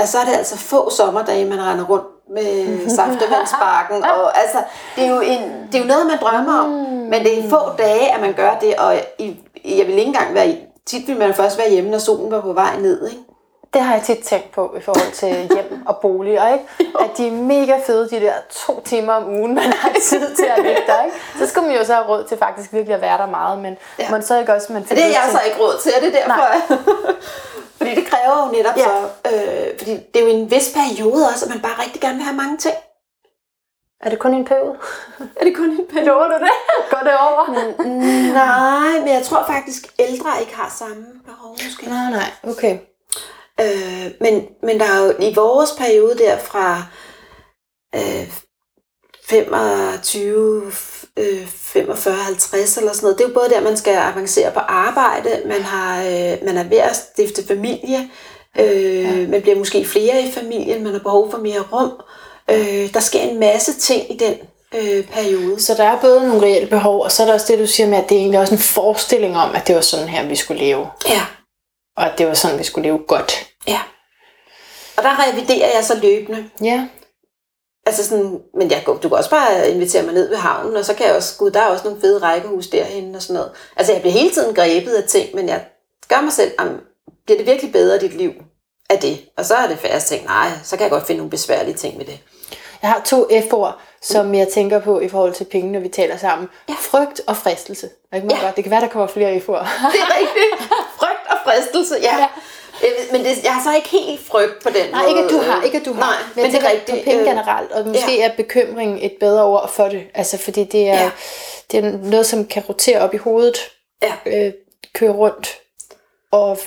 at så er det altså få sommerdage, man render rundt med saftevandsbakken, og altså, det er, jo en, det er jo noget, man drømmer om, men det er få dage, at man gør det, og i, jeg vil ikke engang være i, tit vil man først være hjemme, når solen var på vej ned, ikke? Det har jeg tit tænkt på i forhold til hjem og boliger, ikke? At de er mega fede, de der to timer om ugen, man har tid til at ligge der, ikke? Så skulle man jo så have råd til faktisk virkelig at være der meget, men ja. Man så ikke også, man det er jeg så ikke råd til, og det er derfor. Nej. fordi det kræver jo netop Ja. ja. så, øh, fordi det er jo en vis periode også, at man bare rigtig gerne vil have mange ting. Er det kun en periode? Er det kun en periode? Lover du det? Går det over? Nej, men jeg tror faktisk, ældre ikke har samme behov måske. Nej, nej, okay. Øh, men, men der er jo i vores periode der fra øh, 25, øh, 45, 50 eller sådan noget, det er jo både der, man skal avancere på arbejde, man, har, øh, man er ved at stifte familie, øh, ja. man bliver måske flere i familien, man har behov for mere rum. Øh, der sker en masse ting i den øh, periode. Så der er både nogle reelle behov, og så er der også det, du siger med, at det er egentlig også en forestilling om, at det var sådan her, vi skulle leve. Ja, Og at det var sådan, vi skulle leve godt. ja. Og der reviderer jeg så løbende. Ja. Altså sådan, men jeg, du kan også bare invitere mig ned ved havnen, og så kan jeg også, gud, der er også nogle fede rækkehus derhen og sådan noget. Altså jeg bliver hele tiden grebet af ting, men jeg gør mig selv, om, bliver det virkelig bedre dit liv af det? Og så er det færre ting, nej, så kan jeg godt finde nogle besværlige ting med det. Jeg har to F-ord, som jeg tænker på i forhold til penge, når vi taler sammen. Ja. Frygt og fristelse. Kan, man Ja. godt. det kan være, der kommer flere F-ord. Det er rigtigt. Fristelse, ja. Ja. ja. Men det, jeg har så ikke helt frygt på den Nej, måde. ikke at du har, ikke at du har. Nej, men, jeg det er rigtigt. På penge øh, generelt, og måske ja. er bekymring et bedre ord for det. Altså, fordi det er, ja. Det er noget, som kan rotere op i hovedet, Ja. øh, køre rundt, og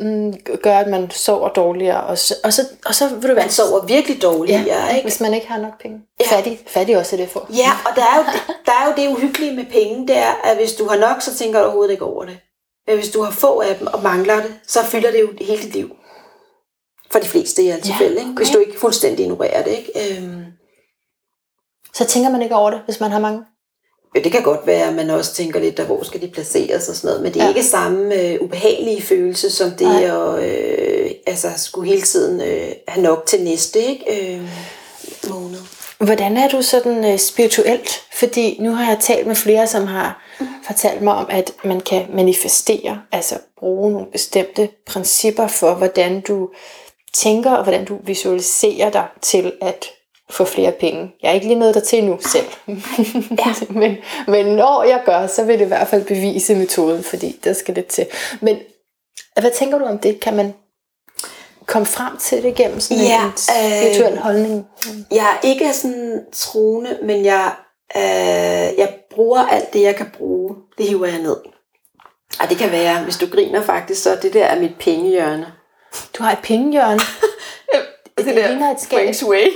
mm, gøre, at man sover dårligere. Og så, og så, og så vil du være Man sover virkelig dårligere, ja, ikke? hvis man ikke har nok penge. Ja. Fattig, fattig også er det for. Ja, og der er, jo, der er jo det uhyggelige med penge, det er, at hvis du har nok, så tænker du overhovedet ikke over det. Men hvis du har få af dem og mangler det, så fylder det jo hele dit liv. For de fleste i alt Ja, tilfælde, ikke? Hvis okay. du ikke fuldstændig ignorerer det. Ikke? Øhm, Så tænker man ikke over det, hvis man har mange. jo, det kan godt være, at man også tænker lidt, der, hvor skal de placeres og sådan noget, men det er Ja. ja. ikke samme øh, ubehagelige følelse, som det Nej. at øh, altså, skulle hele tiden øh, have nok til næste ikke? Øh, måned. Hvordan er du sådan øh, spirituelt? Fordi nu har jeg talt med flere, som har fortalt mig om, at man kan manifestere, altså bruge nogle bestemte principper for, hvordan du tænker, og hvordan du visualiserer dig til at få flere penge. Jeg er ikke lige nået der til nu selv. Ja. men, men når jeg gør, så vil det i hvert fald bevise metoden, fordi der skal det til. Men hvad tænker du om det? Kan man komme frem til det gennem sådan Ja, en spirituel øh, holdning? Jeg er ikke sådan troende, men jeg Øh, jeg bruger alt det, jeg kan bruge. Det hiver jeg ned. Og det kan være, hvis du griner faktisk, så det der er mit pengehjørne. Du har et pengehjørne. Det, det ligner et skab. Feng Shui.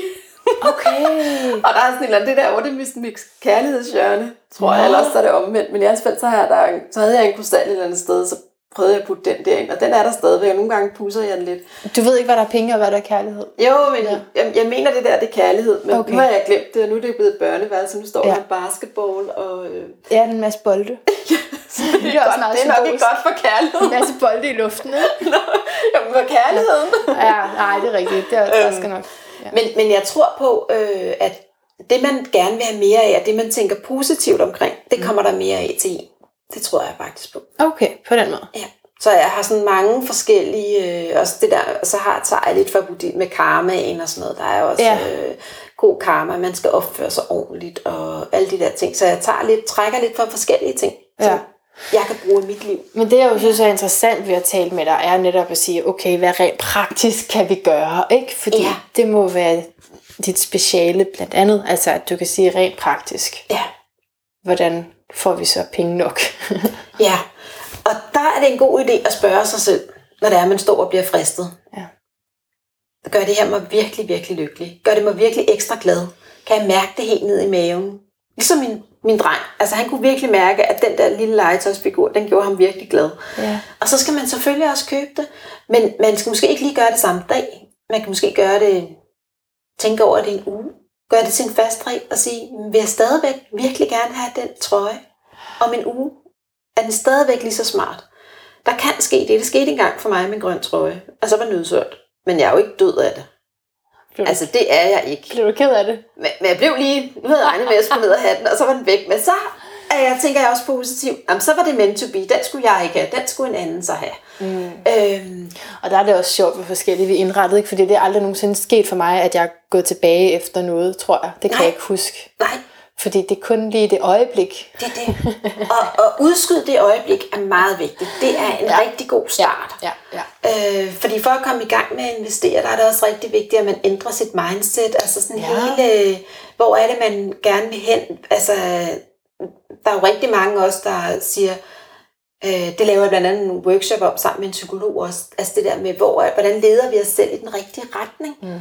Okay. Og der er sådan et eller andet, det der, hvor det er mit, mit tror jeg, Nå. eller også så er det omvendt. Men i hvert fald, så, jeg der, så havde jeg en krystal et eller andet sted, så prøvede jeg at putte den derind, og den er der stadigvæk, og nogle gange pusser jeg den lidt. Du ved ikke, hvad der er penge og hvad der er kærlighed. Jo, men Ja. jeg, jeg mener det der, det er kærlighed, men Okay. nu har jeg glemt det, og nu er det blevet børneværelse, nu står Ja. der basketball, og øh, Ja, en masse bolde. så det, Det er, er også godt, det er nok ikke godt for En kærligheden. masse bolde i luften, ikke? Nå, Jamen, for kærligheden. Ja, nej, det er rigtigt. Det er Øhm, nok. Ja. Men, men jeg tror på, øh, at det man gerne vil have mere af, og det man tænker positivt omkring, det kommer der mere af til en. Det tror jeg faktisk på. Okay, på den måde. Ja. Så jeg har sådan mange forskellige, øh, også det der, så har, tager jeg lidt for med karmaen og sådan noget. Der er også ja. øh, god karma, man skal opføre sig ordentligt og alle de der ting. Så jeg tager lidt, trækker lidt fra forskellige ting, Ja. som jeg kan bruge i mit liv. Men det, jeg jo synes er interessant ved at tale med dig, er netop at sige, okay, hvad rent praktisk kan vi gøre? Ikke? Fordi Ja. det må være dit speciale blandt andet. Altså, at du kan sige rent praktisk. Ja. Hvordan får vi så penge nok? Ja, og der er det en god idé at spørge sig selv, når det er, man står og bliver fristet. Ja. Gør det her mig virkelig, virkelig lykkelig? Gør det mig virkelig ekstra glad? Kan jeg mærke det helt ned i maven? Ligesom min, min dreng. Altså han kunne virkelig mærke, at den der lille legetøjsfigur, den gjorde ham virkelig glad. ja. Og så skal man selvfølgelig også købe det. Men man skal måske ikke lige gøre det samme dag. Man kan måske gøre det, tænke over det en uge. Gøre det til en fast regel og sige, vil jeg stadigvæk virkelig gerne have den trøje om en uge? Er den stadigvæk lige så smart? Der kan ske det. Det skete engang for mig med en grøn trøje. Og så var nødsørt. Men jeg er jo ikke død af det. Blev, Altså, det er jeg ikke. blev du ked af det? Men, men jeg blev lige, nu havde jeg regnet med, at jeg skulle ned og have den, og så var den væk. Men så jeg, tænker jeg også positivt. Jamen, så var det meant to be. Den skulle jeg ikke have. Den skulle en anden så have. Mm. Øhm, Og der er det også sjovt, hvor forskellige vi er indrettet, ikke? fordi det er aldrig nogensinde sket for mig, at jeg er gået tilbage efter noget, tror jeg. Det kan Nej. jeg ikke huske. nej, Fordi det er kun lige det øjeblik. det er det. Og, og udskyde det øjeblik er meget vigtigt. Det er en Ja. ja. rigtig god start. Ja, ja. Øh, fordi for at komme i gang med at investere, der er det også rigtig vigtigt, at man ændrer sit mindset. Altså sådan Ja. ja. hele, hvor er det, man gerne vil hen? Altså, der er jo rigtig mange også, der siger, øh, det laver jeg blandt andet en workshop om sammen med en psykolog også. Altså det der med, hvor, hvordan leder vi os selv i den rigtige retning? Mm.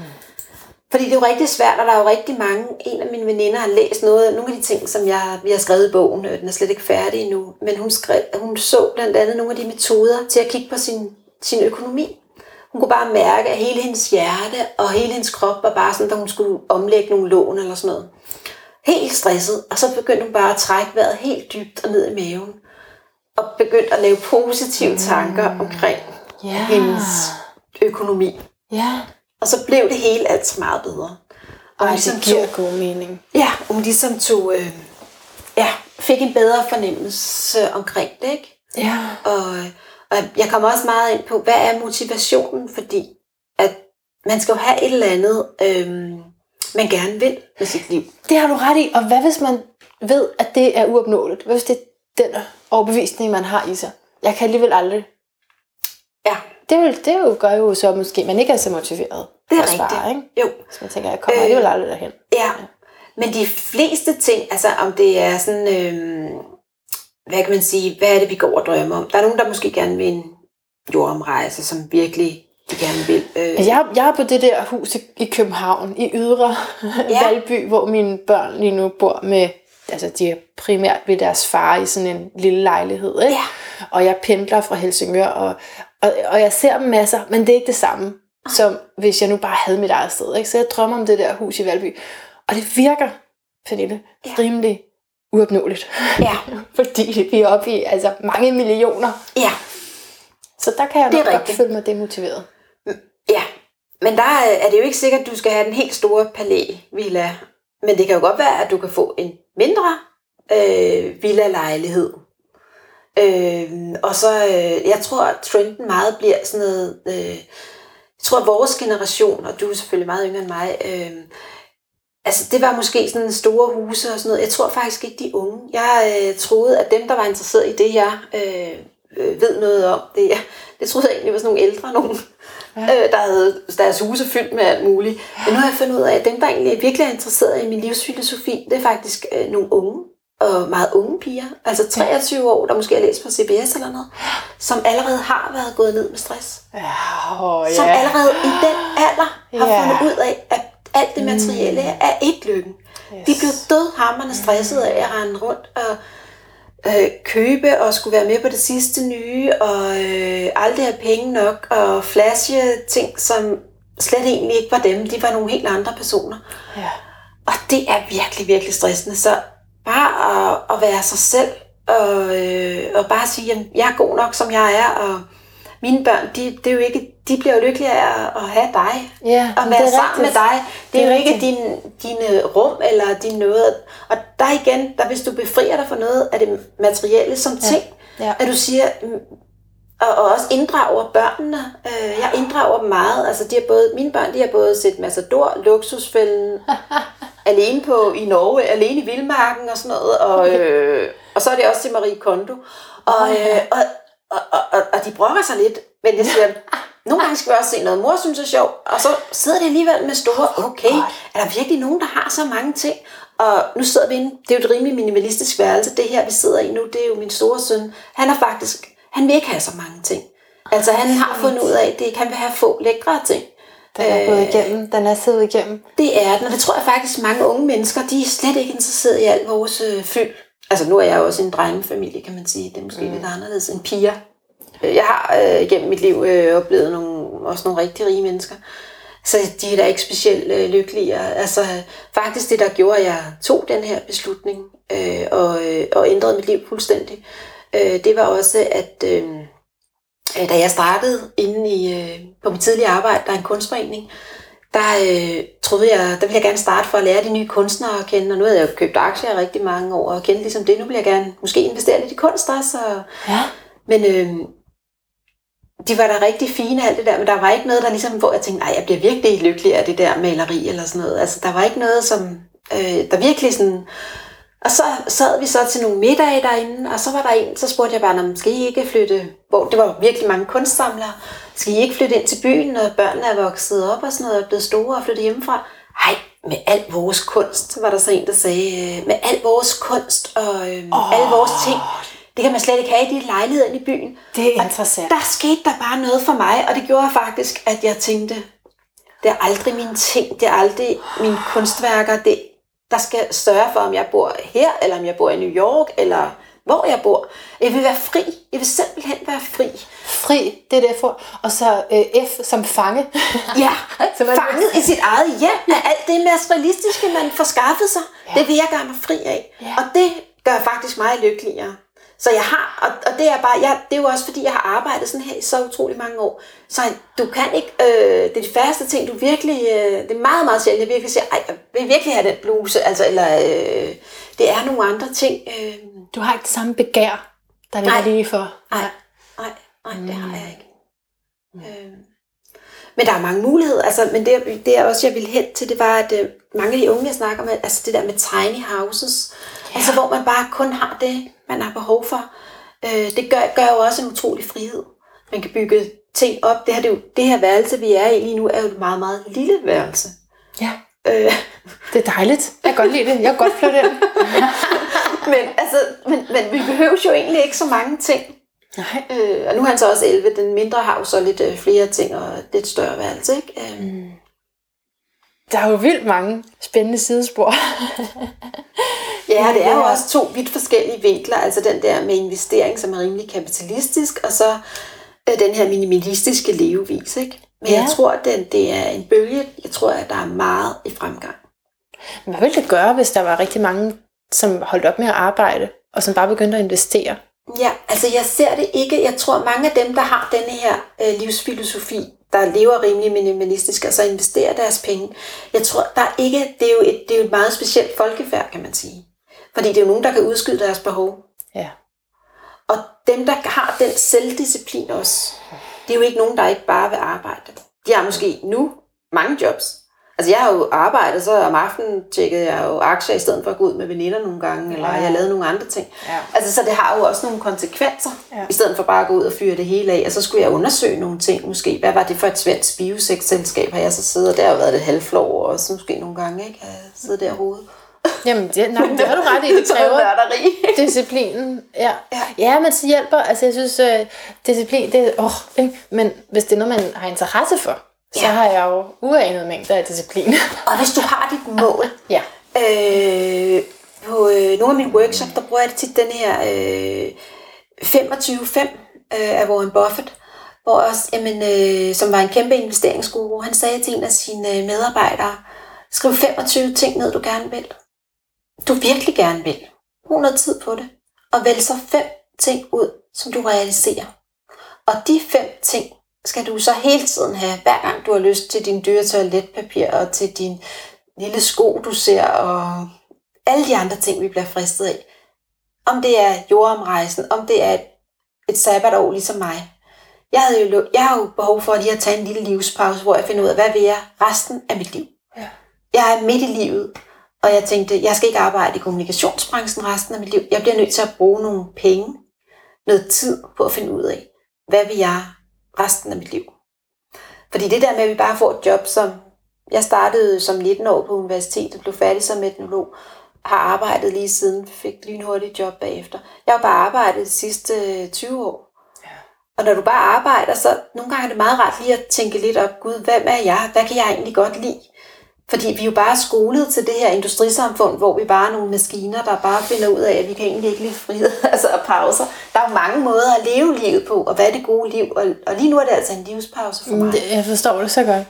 Fordi det er jo rigtig svært, og der er jo rigtig mange, en af mine veninder har læst noget, nogle af de ting, som jeg, vi har skrevet i bogen, øh, den er slet ikke færdig endnu, men hun, skrev, hun så blandt andet nogle af de metoder til at kigge på sin, sin økonomi. Hun kunne bare mærke, at hele hendes hjerte og hele hendes krop var bare sådan, da hun skulle omlægge nogle lån eller sådan noget. Helt stresset, og så begyndte hun bare at trække vejret helt dybt og ned i maven. Og begyndte at lave positive tanker omkring Ja. hendes økonomi. Ja. Og så blev det hele altså meget bedre. Og Ej, ligesom det giver tog, god mening. ja, hun ligesom tog, øh, ja, fik en bedre fornemmelse omkring det, ikke? Ja. Og, og jeg kommer også meget ind på, hvad er motivationen? Fordi at man skal jo have et eller andet, øh, man gerne vil med sit liv. Det har du ret i. Og hvad hvis man ved, at det er uopnåeligt? Hvad hvis det er den overbevisning, man har i sig? Jeg kan alligevel aldrig. Ja, Det, vil, det jo gør jo så måske, at man ikke er så motiveret. det er rigtigt. Ikke? Jo, Så man tænker, jeg kommer Øh. alligevel aldrig derhen. Ja, men de fleste ting, altså om det er sådan, øh, hvad kan man sige, hvad er det, vi går og drømmer om? Der er nogen, der måske gerne vil en jordomrejse, som virkelig de gerne vil. Øh, Altså, jeg, jeg er på det der hus i, i København, i Ydre ja. Ja. Valby, hvor mine børn lige nu bor med, altså de er primært ved deres far i sådan en lille lejlighed, ikke? Ja. Og jeg pendler fra Helsingør, og, og, og jeg ser dem masser, men det er ikke det samme, som hvis jeg nu bare havde mit eget sted, ikke? Så jeg drømmer om det der hus i Valby, og det virker, Pernille, Ja. rimelig uopnåeligt, ja, fordi vi er oppe i altså, mange millioner, ja, så der kan jeg nok godt føle mig demotiveret. ja. Men der er er det jo ikke sikkert, at du skal have den helt store palæ-villa. Men det kan jo godt være, at du kan få en mindre øh, villa-lejlighed. Øh, og så, øh, jeg tror, at trenden meget bliver sådan noget... Øh, jeg tror, at vores generation, og du er selvfølgelig meget yngre end mig, øh, altså det var måske sådan store huse og sådan noget. Jeg tror faktisk ikke, de unge. Jeg øh, troede, at dem, der var interesseret i det, jeg øh, øh ved noget om. Det, det troede jeg egentlig var sådan nogle ældre nogen, ja. øh, der havde deres huse fyldt med alt muligt. Men nu har jeg fundet ud af, at dem, der egentlig virkelig er interesseret i min livsfilosofi, det er faktisk øh, nogle unge og meget unge piger, altså 23 år, der måske har læst på CBS eller noget, som allerede har været gået ned med stress. Ja, oh, Som ja. allerede i den alder har Ja. fundet ud af, at alt det materielle er ikke lykken. Yes. De blev dødhammerende stresset af at rende rundt og øh, købe og skulle være med på det sidste nye, og øh, aldrig have penge nok, og flashe ting, som slet egentlig ikke var dem. De var nogle helt andre personer. Ja. Og det er virkelig, virkelig stressende. Så bare at, at være sig selv, og, øh, og bare sige, at jeg er god nok, som jeg er, og mine børn, de, det er jo ikke, de bliver jo lykkelige af at, have dig, Ja, og være sammen med rigtigt. dig. Det er, Det er jo ikke din, dine rum eller din noget. Og der igen, der hvis du befrier dig for noget af det materielle som ting, Ja. at du siger, mm, og, og også inddrager børnene. Øh, jeg inddrager dem meget. Altså, de har både, mine børn de har både set Massador, Luksusfælden, alene på i Norge, alene i Vildmarken og sådan noget. Og, øh, og så er det også til Marie Kondo. Og, øh, og, og, og, og, og de brokker sig lidt. Men jeg siger, nogle gange skal vi også se noget, mor synes er sjovt. Og så sidder de alligevel med store, okay, er der virkelig nogen, der har så mange ting? Og nu sidder vi inde, det er jo et rimelig minimalistisk værelse, det her vi sidder i nu, det er jo min store søn. Han er faktisk, han vil ikke have så mange ting. Altså han har fundet ud af, at det, han vil have få lækre ting. Den er gået igennem. Den er siddet igennem. Det er den, og det tror jeg faktisk, mange unge mennesker, de er slet ikke interesseret i alt vores øh, fyld. Altså nu er jeg også en drengefamilie, kan man sige. Det er måske mm. lidt anderledes end piger. Øh, Jeg har øh, gennem mit liv øh, oplevet nogle, også nogle rigtig rige mennesker. Så de er da ikke specielt øh, lykkelige. Altså faktisk det, der gjorde, at jeg tog den her beslutning øh, og, øh, og ændrede mit liv fuldstændig, øh, det var også, at øh, øh, da jeg startede inde i, øh, på mit tidlige arbejde, der er en kunstforening, der øh, troede jeg, der ville jeg gerne starte for at lære de nye kunstnere at kende, og nu havde jeg jo købt aktier i rigtig mange år, og kendt ligesom det. Nu vil jeg gerne måske investere lidt i kunst også. Og, Ja. men øh, de var da rigtig fine alt det der, men der var ikke noget, der ligesom, hvor jeg tænkte, nej, jeg bliver virkelig lykkelig af det der maleri eller sådan noget. Altså, der var ikke noget, som, øh, der virkelig sådan... Og så sad vi så til nogle middage derinde, og så var der en, så spurgte jeg bare, "Nå, skal I ikke flytte, hvor det var virkelig mange kunstsamlere, skal I ikke flytte ind til byen, når børnene er vokset op og sådan noget, og er blevet store og flyttet hjemmefra? Hej, med al vores kunst, var der så en, der sagde, øh, med al vores kunst og øh, oh. alle vores ting, det kan man slet ikke have i de lejligheder i byen. Det er Og interessant. Der skete der bare noget for mig, og det gjorde faktisk, at jeg tænkte, det er aldrig mine ting, det er aldrig mine kunstværker, det, der skal sørge for, om jeg bor her, eller om jeg bor i New York, eller hvor jeg bor. Jeg vil være fri. Jeg vil simpelthen være fri. Fri, det er det jeg får. Og så øh, F som fange. Ja, man- fanget i sit eget hjem af alt det materialistiske, man får skaffet sig. Ja. Det vil jeg gøre mig fri af. Ja. Og det gør faktisk mig lykkeligere. Så jeg har, og, og det er bare, jeg, det er jo også fordi, jeg har arbejdet sådan her i så utrolig mange år. Så du kan ikke, øh, det er de færreste ting, du virkelig, øh, det er meget, meget sjældent, jeg virkelig siger, ej, jeg vil virkelig have den bluse, altså, eller øh, det er nogle andre ting. Øh, Du har ikke det samme begær, der ligger Nej. lige for. Nej, nej, nej, det har jeg ikke. Øh, men der er mange muligheder, altså, men det, det er også, jeg vil hen til, det var, at øh, mange af de unge, jeg snakker med, altså det der med tiny houses, ja. altså hvor man bare kun har det, man har behov for, øh, det gør, gør jo også en utrolig frihed. Man kan bygge ting op. Det her, det, jo, det her værelse, vi er i lige nu, er jo et meget, meget lille værelse. Ja, Øh, det er dejligt. Jeg kan godt lide det. Jeg kan godt flytte ind. men, altså, men, men vi behøver jo egentlig ikke så mange ting. Nej. Øh, og nu er han så også 11. Den mindre har jo så lidt øh, flere ting og lidt større værelse. Ikke? Øh, mm. Der er jo vildt mange spændende sidespor. Ja, det er jo også to vidt forskellige vinkler. Altså den der med investering, som er rimelig kapitalistisk, og så øh, den her minimalistiske levevis. Ikke? Men Ja. jeg tror, at den, det er en bølge. Jeg tror, at der er meget i fremgang. Hvad ville det gøre, hvis der var rigtig mange, som holdt op med at arbejde, og som bare begyndte at investere? Ja, altså jeg ser det ikke. Jeg tror, mange af dem, der har denne her øh, livsfilosofi, der lever rimelig minimalistisk, altså investerer deres penge, jeg tror, der er ikke, det er jo et, det er jo et meget specielt folkefærd, kan man sige. Fordi det er jo nogen, der kan udskyde deres behov. Ja. Og dem, der har den selvdisciplin også, det er jo ikke nogen, der ikke bare vil arbejde. De har måske nu mange jobs, Altså jeg har jo arbejdet, så om aftenen tjekkede jeg jo aktier i stedet for at gå ud med veninder nogle gange, eller Ja. jeg lavede nogle andre ting. Ja. Altså så det har jo også nogle konsekvenser, Ja. i stedet for bare at gå ud og fyre det hele af. Og så skulle jeg undersøge nogle ting måske. Hvad var det for et svensk biosex-selskab, har jeg så siddet, og der har jo været det halvflår også måske nogle gange, ikke? Jeg siddet der hovedet. Jamen, det, nej, det har du ret i. Det kræver disciplinen. Ja. Ja. ja, men så hjælper. Altså, jeg synes, uh, disciplin, det er... Åh, ikke? Men hvis det er noget, man har interesse for, så Ja. har jeg jo uanet mængder af disciplin. Og hvis du har dit mål, ja. Øh, på øh, nogle af mine workshops, der bruger jeg tit den her øh, 25-5 øh, af Warren Buffett, hvor også, jamen, øh, som var en kæmpe investeringsguru, han sagde til en af sine øh, medarbejdere, skriv 25 ting ned, du gerne vil. Du virkelig gerne vil. Brug noget tid på det. Og vælg så fem ting ud, som du realiserer. Og de fem ting skal du så hele tiden have, hver gang du har lyst til din dyre toiletpapir og til din lille sko, du ser, og alle de andre ting, vi bliver fristet af. Om det er jordomrejsen, om det er et, et sabbatår ligesom mig. Jeg, havde jo, jeg har jo behov for lige at tage en lille livspause, hvor jeg finder ud af, hvad vil jeg resten af mit liv. Ja. Jeg er midt i livet, og jeg tænkte, jeg skal ikke arbejde i kommunikationsbranchen resten af mit liv. Jeg bliver nødt til at bruge nogle penge, noget tid på at finde ud af, hvad vil jeg resten af mit liv. Fordi det der med, at vi bare får et job, som jeg startede som 19 år på universitetet, blev færdig som etnolog, har arbejdet lige siden, fik lynhurtigt job bagefter. Jeg har bare arbejdet de sidste øh, 20 år. Og når du bare arbejder, så nogle gange er det meget rart lige at tænke lidt op, gud, hvem er jeg? Hvad kan jeg egentlig godt lide? Fordi vi er jo bare skolet til det her industrisamfund, hvor vi bare er nogle maskiner, der bare finder ud af, at vi kan egentlig ikke lide frihed altså, og pauser. Der er jo mange måder at leve livet på, og hvad er det gode liv? Og, og lige nu er det altså en livspause for mig. Det, jeg forstår det så godt.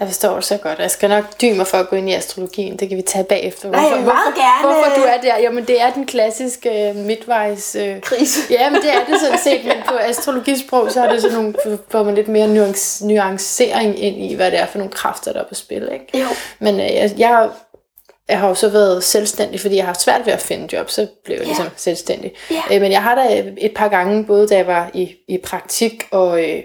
Jeg forstår det så godt. Jeg skal nok dybe mig for at gå ind i astrologien. Det kan vi tage bagefter. Nej, vil meget hvorfor, gerne- hvorfor du er der? Jamen, det er den klassiske øh, midtvejs... Øh, Krise. Ja, men det er det sådan set, men på astrologisprog, så er det sådan nogle, får man lidt mere nuance, nuancering ind i, hvad det er for nogle kræfter, der er på spil, ikke? Jo. Men øh, jeg, jeg, jeg har jo så været selvstændig, fordi jeg har haft svært ved at finde job, så blev jeg ligesom selvstændig. Ja. Øh, men jeg har da et par gange, både da jeg var i, i praktik og øh,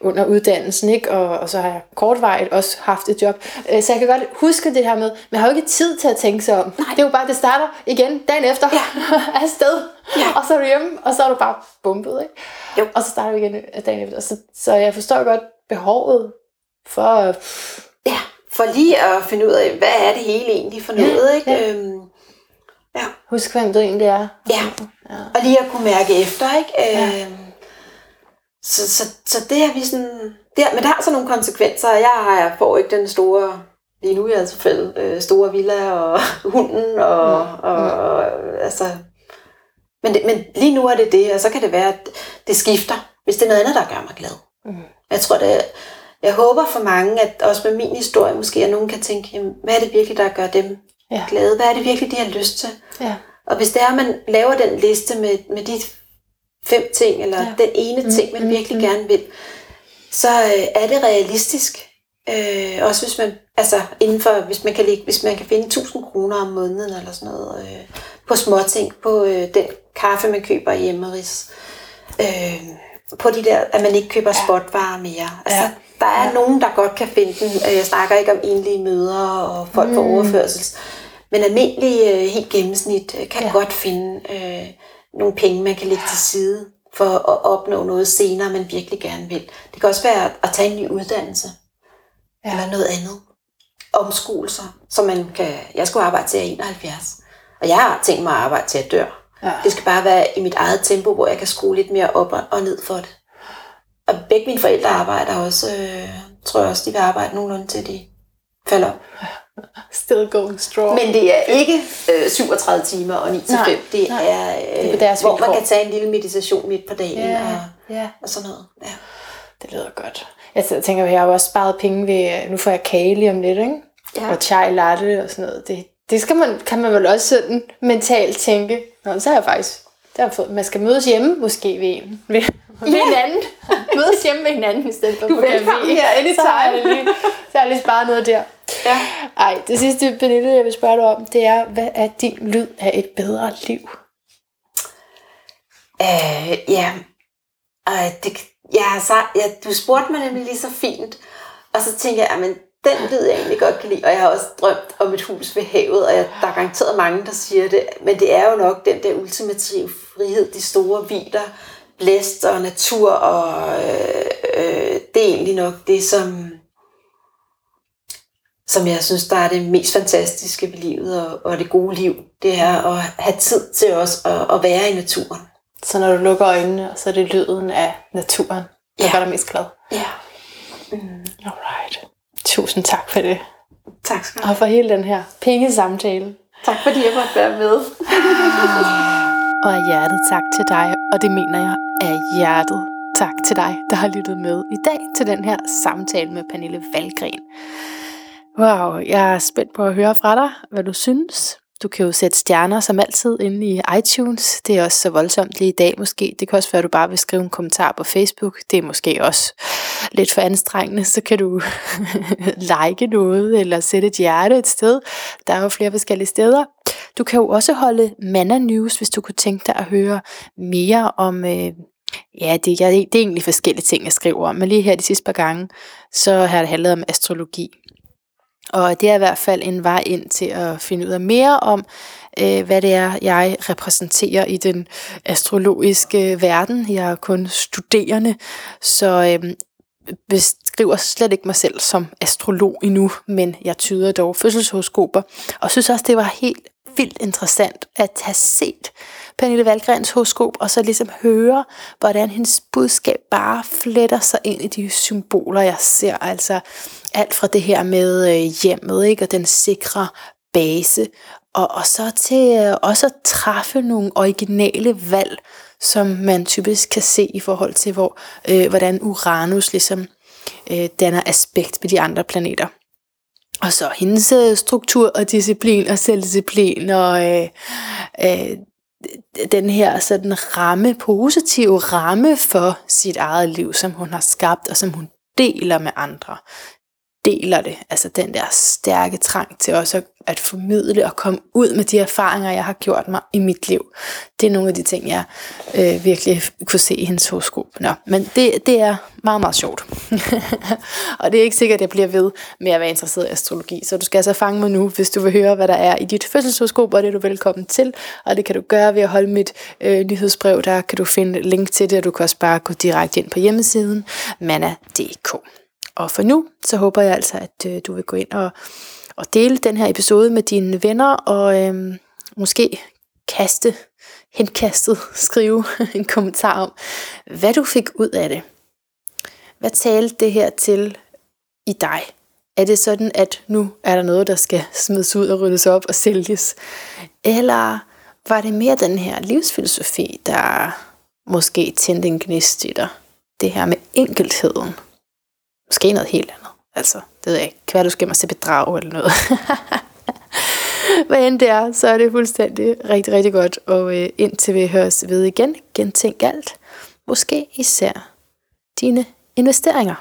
under uddannelsen, ikke? Og, og så har jeg kortvarigt også haft et job. Øh, så jeg kan godt huske det her med, men jeg har jo ikke tid til at tænke sig om. Nej. Det er jo bare, det starter igen dagen efter Ja. afsted. Ja. Og så er du hjemme, og så er du bare bumpet, ikke? Jo. Og så starter vi igen dagen efter. Så, så jeg forstår godt behovet for... Ja, for lige at finde ud af, hvad er det hele egentlig for noget, ikke? ja. Øhm, ja. Husk, hvem du egentlig er. Ja. Og lige at kunne mærke efter, ikke? Øhm, så, så, så det er vi sådan... Det er, men det har så nogle konsekvenser. Jeg, har, jeg får ikke den store... Lige nu jeg altså fælde, øh, store villa og hunden og, og, og altså... Men, det, men lige nu er det det, og så kan det være, at det skifter, hvis det er noget andet, der gør mig glad. Mm. Jeg tror, det, jeg håber for mange, at også med min historie måske, at nogen kan tænke, jamen, hvad er det virkelig, der gør dem Ja. glade? Hvad er det virkelig, de har lyst til? Ja. Og hvis det er, at man laver den liste med, med de fem ting, eller Ja. ja. den ene ting, man mm, virkelig mm. gerne vil, så øh, er det realistisk. Øh, også hvis man, altså inden for, hvis man kan, lægge, hvis man kan finde 1000 kroner om måneden, eller sådan noget, øh, på småting, på øh, den kaffe, man køber i Emmerys, øh, på de der, at man ikke køber spotvarer mere. Altså, Ja. Der er ja. nogen, der godt kan finde den. Øh, Jeg snakker ikke om enlige mødre og folk på overførsels. Men almindelig, øh, helt gennemsnit, øh, kan Ja. godt finde øh, nogle penge, man kan lægge til side for at opnå noget senere, man virkelig gerne vil. Det kan også være at- at tage en ny uddannelse. Ja. Eller noget andet. Omskolelser, så man kan... Jeg skulle arbejde til jeg er 71. Og jeg har tænkt mig at arbejde til jeg dør. Ja. Det skal bare være i mit eget tempo, hvor jeg kan skrue lidt mere op og ned for det. Og begge mine forældre arbejder også, øh, tror jeg også, de vil arbejde nogenlunde til de falder om. Still going strong. Men det er ikke øh, 37 timer og 9 til Nej, 5. Det nej. er, øh, Det er deres hvor man kan tage en lille meditation midt på dagen ja, og, ja, og sådan noget. Ja. det lyder godt. Jeg tænker, at jeg har også sparet penge ved, nu får jeg kage lige om lidt, ikke? Ja. Og chai latte og sådan noget. Det, det skal man, kan man vel også sådan mentalt tænke. Nå, så har jeg faktisk, der har fået, man skal mødes hjemme måske ved en. Ja. hinanden. mødes hjemme med hinanden i stedet for Du er velkommen her anytime. Så har jeg lige, så har jeg lige sparet noget der. Ja. Ej, det sidste, Pernille, jeg vil spørge dig om, det er, hvad er din lyd af et bedre liv? Øh, ja, og det, har sagt, ja, du spurgte mig nemlig lige så fint, og så tænker jeg, men den lyd, jeg egentlig godt kan lide. Og jeg har også drømt om et hus ved havet, og jeg, der er garanteret mange, der siger det. Men det er jo nok den der ultimative frihed, de store vider, blæst og natur, og øh, øh, det er egentlig nok det, som, som jeg synes, der er det mest fantastiske ved livet og, og det gode liv. Det er at have tid til os at, at være i naturen. Så når du lukker øjnene, så er det lyden af naturen, der Ja. gør dig mest glad. Ja. Alright. Tusind tak for det. Tak skal du have. Og for hele den her pengesamtale. Tak fordi jeg måtte være med. Og af hjertet tak til dig, og det mener jeg af hjertet tak til dig, der har lyttet med i dag til den her samtale med Pernille Valgren. Wow, jeg er spændt på at høre fra dig, hvad du synes. Du kan jo sætte stjerner som altid inde i iTunes. Det er også så voldsomt lige i dag måske. Det kan også være, at du bare vil skrive en kommentar på Facebook. Det er måske også lidt for anstrengende. Så kan du like noget eller sætte et hjerte et sted. Der er jo flere forskellige steder. Du kan jo også holde Manna News, hvis du kunne tænke dig at høre mere om... Øh, Ja, det, jeg, det er egentlig forskellige ting, jeg skriver om, men lige her de sidste par gange, så har det handlet om astrologi. Og det er i hvert fald en vej ind til at finde ud af mere om, øh, hvad det er, jeg repræsenterer i den astrologiske verden. Jeg er kun studerende, så øh, beskriver slet ikke mig selv som astrolog endnu, men jeg tyder dog fødselshoroskoper, og synes også, det var helt vildt interessant at have set Pernille Valgrens horoskop, og så ligesom høre, hvordan hendes budskab bare fletter sig ind i de symboler, jeg ser. Altså alt fra det her med øh, hjemmet, ikke, og den sikre base, og, og så til øh, også at træffe nogle originale valg, som man typisk kan se i forhold til, hvor, øh, hvordan Uranus ligesom øh, danner aspekt med de andre planeter. Og så hendes øh, struktur og disciplin og selvdisciplin og øh, øh, den her sådan ramme, positive ramme for sit eget liv, som hun har skabt og som hun deler med andre. Deler det, altså den der stærke trang til også at, at formidle og komme ud med de erfaringer, jeg har gjort mig i mit liv. Det er nogle af de ting, jeg øh, virkelig kunne se i hendes horoskop. Nå, men det, det er meget, meget sjovt. og det er ikke sikkert, at jeg bliver ved med at være interesseret i astrologi, så du skal altså fange mig nu, hvis du vil høre, hvad der er i dit fødselshoroskop, og det er du velkommen til. Og det kan du gøre ved at holde mit øh, nyhedsbrev, der kan du finde link til det, og du kan også bare gå direkte ind på hjemmesiden manna.dk. Og for nu, så håber jeg altså, at øh, du vil gå ind og, og dele den her episode med dine venner, og øh, måske kaste, henkastet, skrive en kommentar om, hvad du fik ud af det. Hvad talte det her til i dig? Er det sådan, at nu er der noget, der skal smides ud og ryddes op og sælges? Eller var det mere den her livsfilosofi, der måske tændte en gnist i dig? Det her med enkeltheden. Måske noget helt andet. Altså, det ved jeg ikke. Kan være, du skal mig til bedrag eller noget. Hvad end det er, så er det fuldstændig rigtig, rigtig godt. Og øh, indtil vi høres ved igen, gentænk alt. Måske især dine investeringer.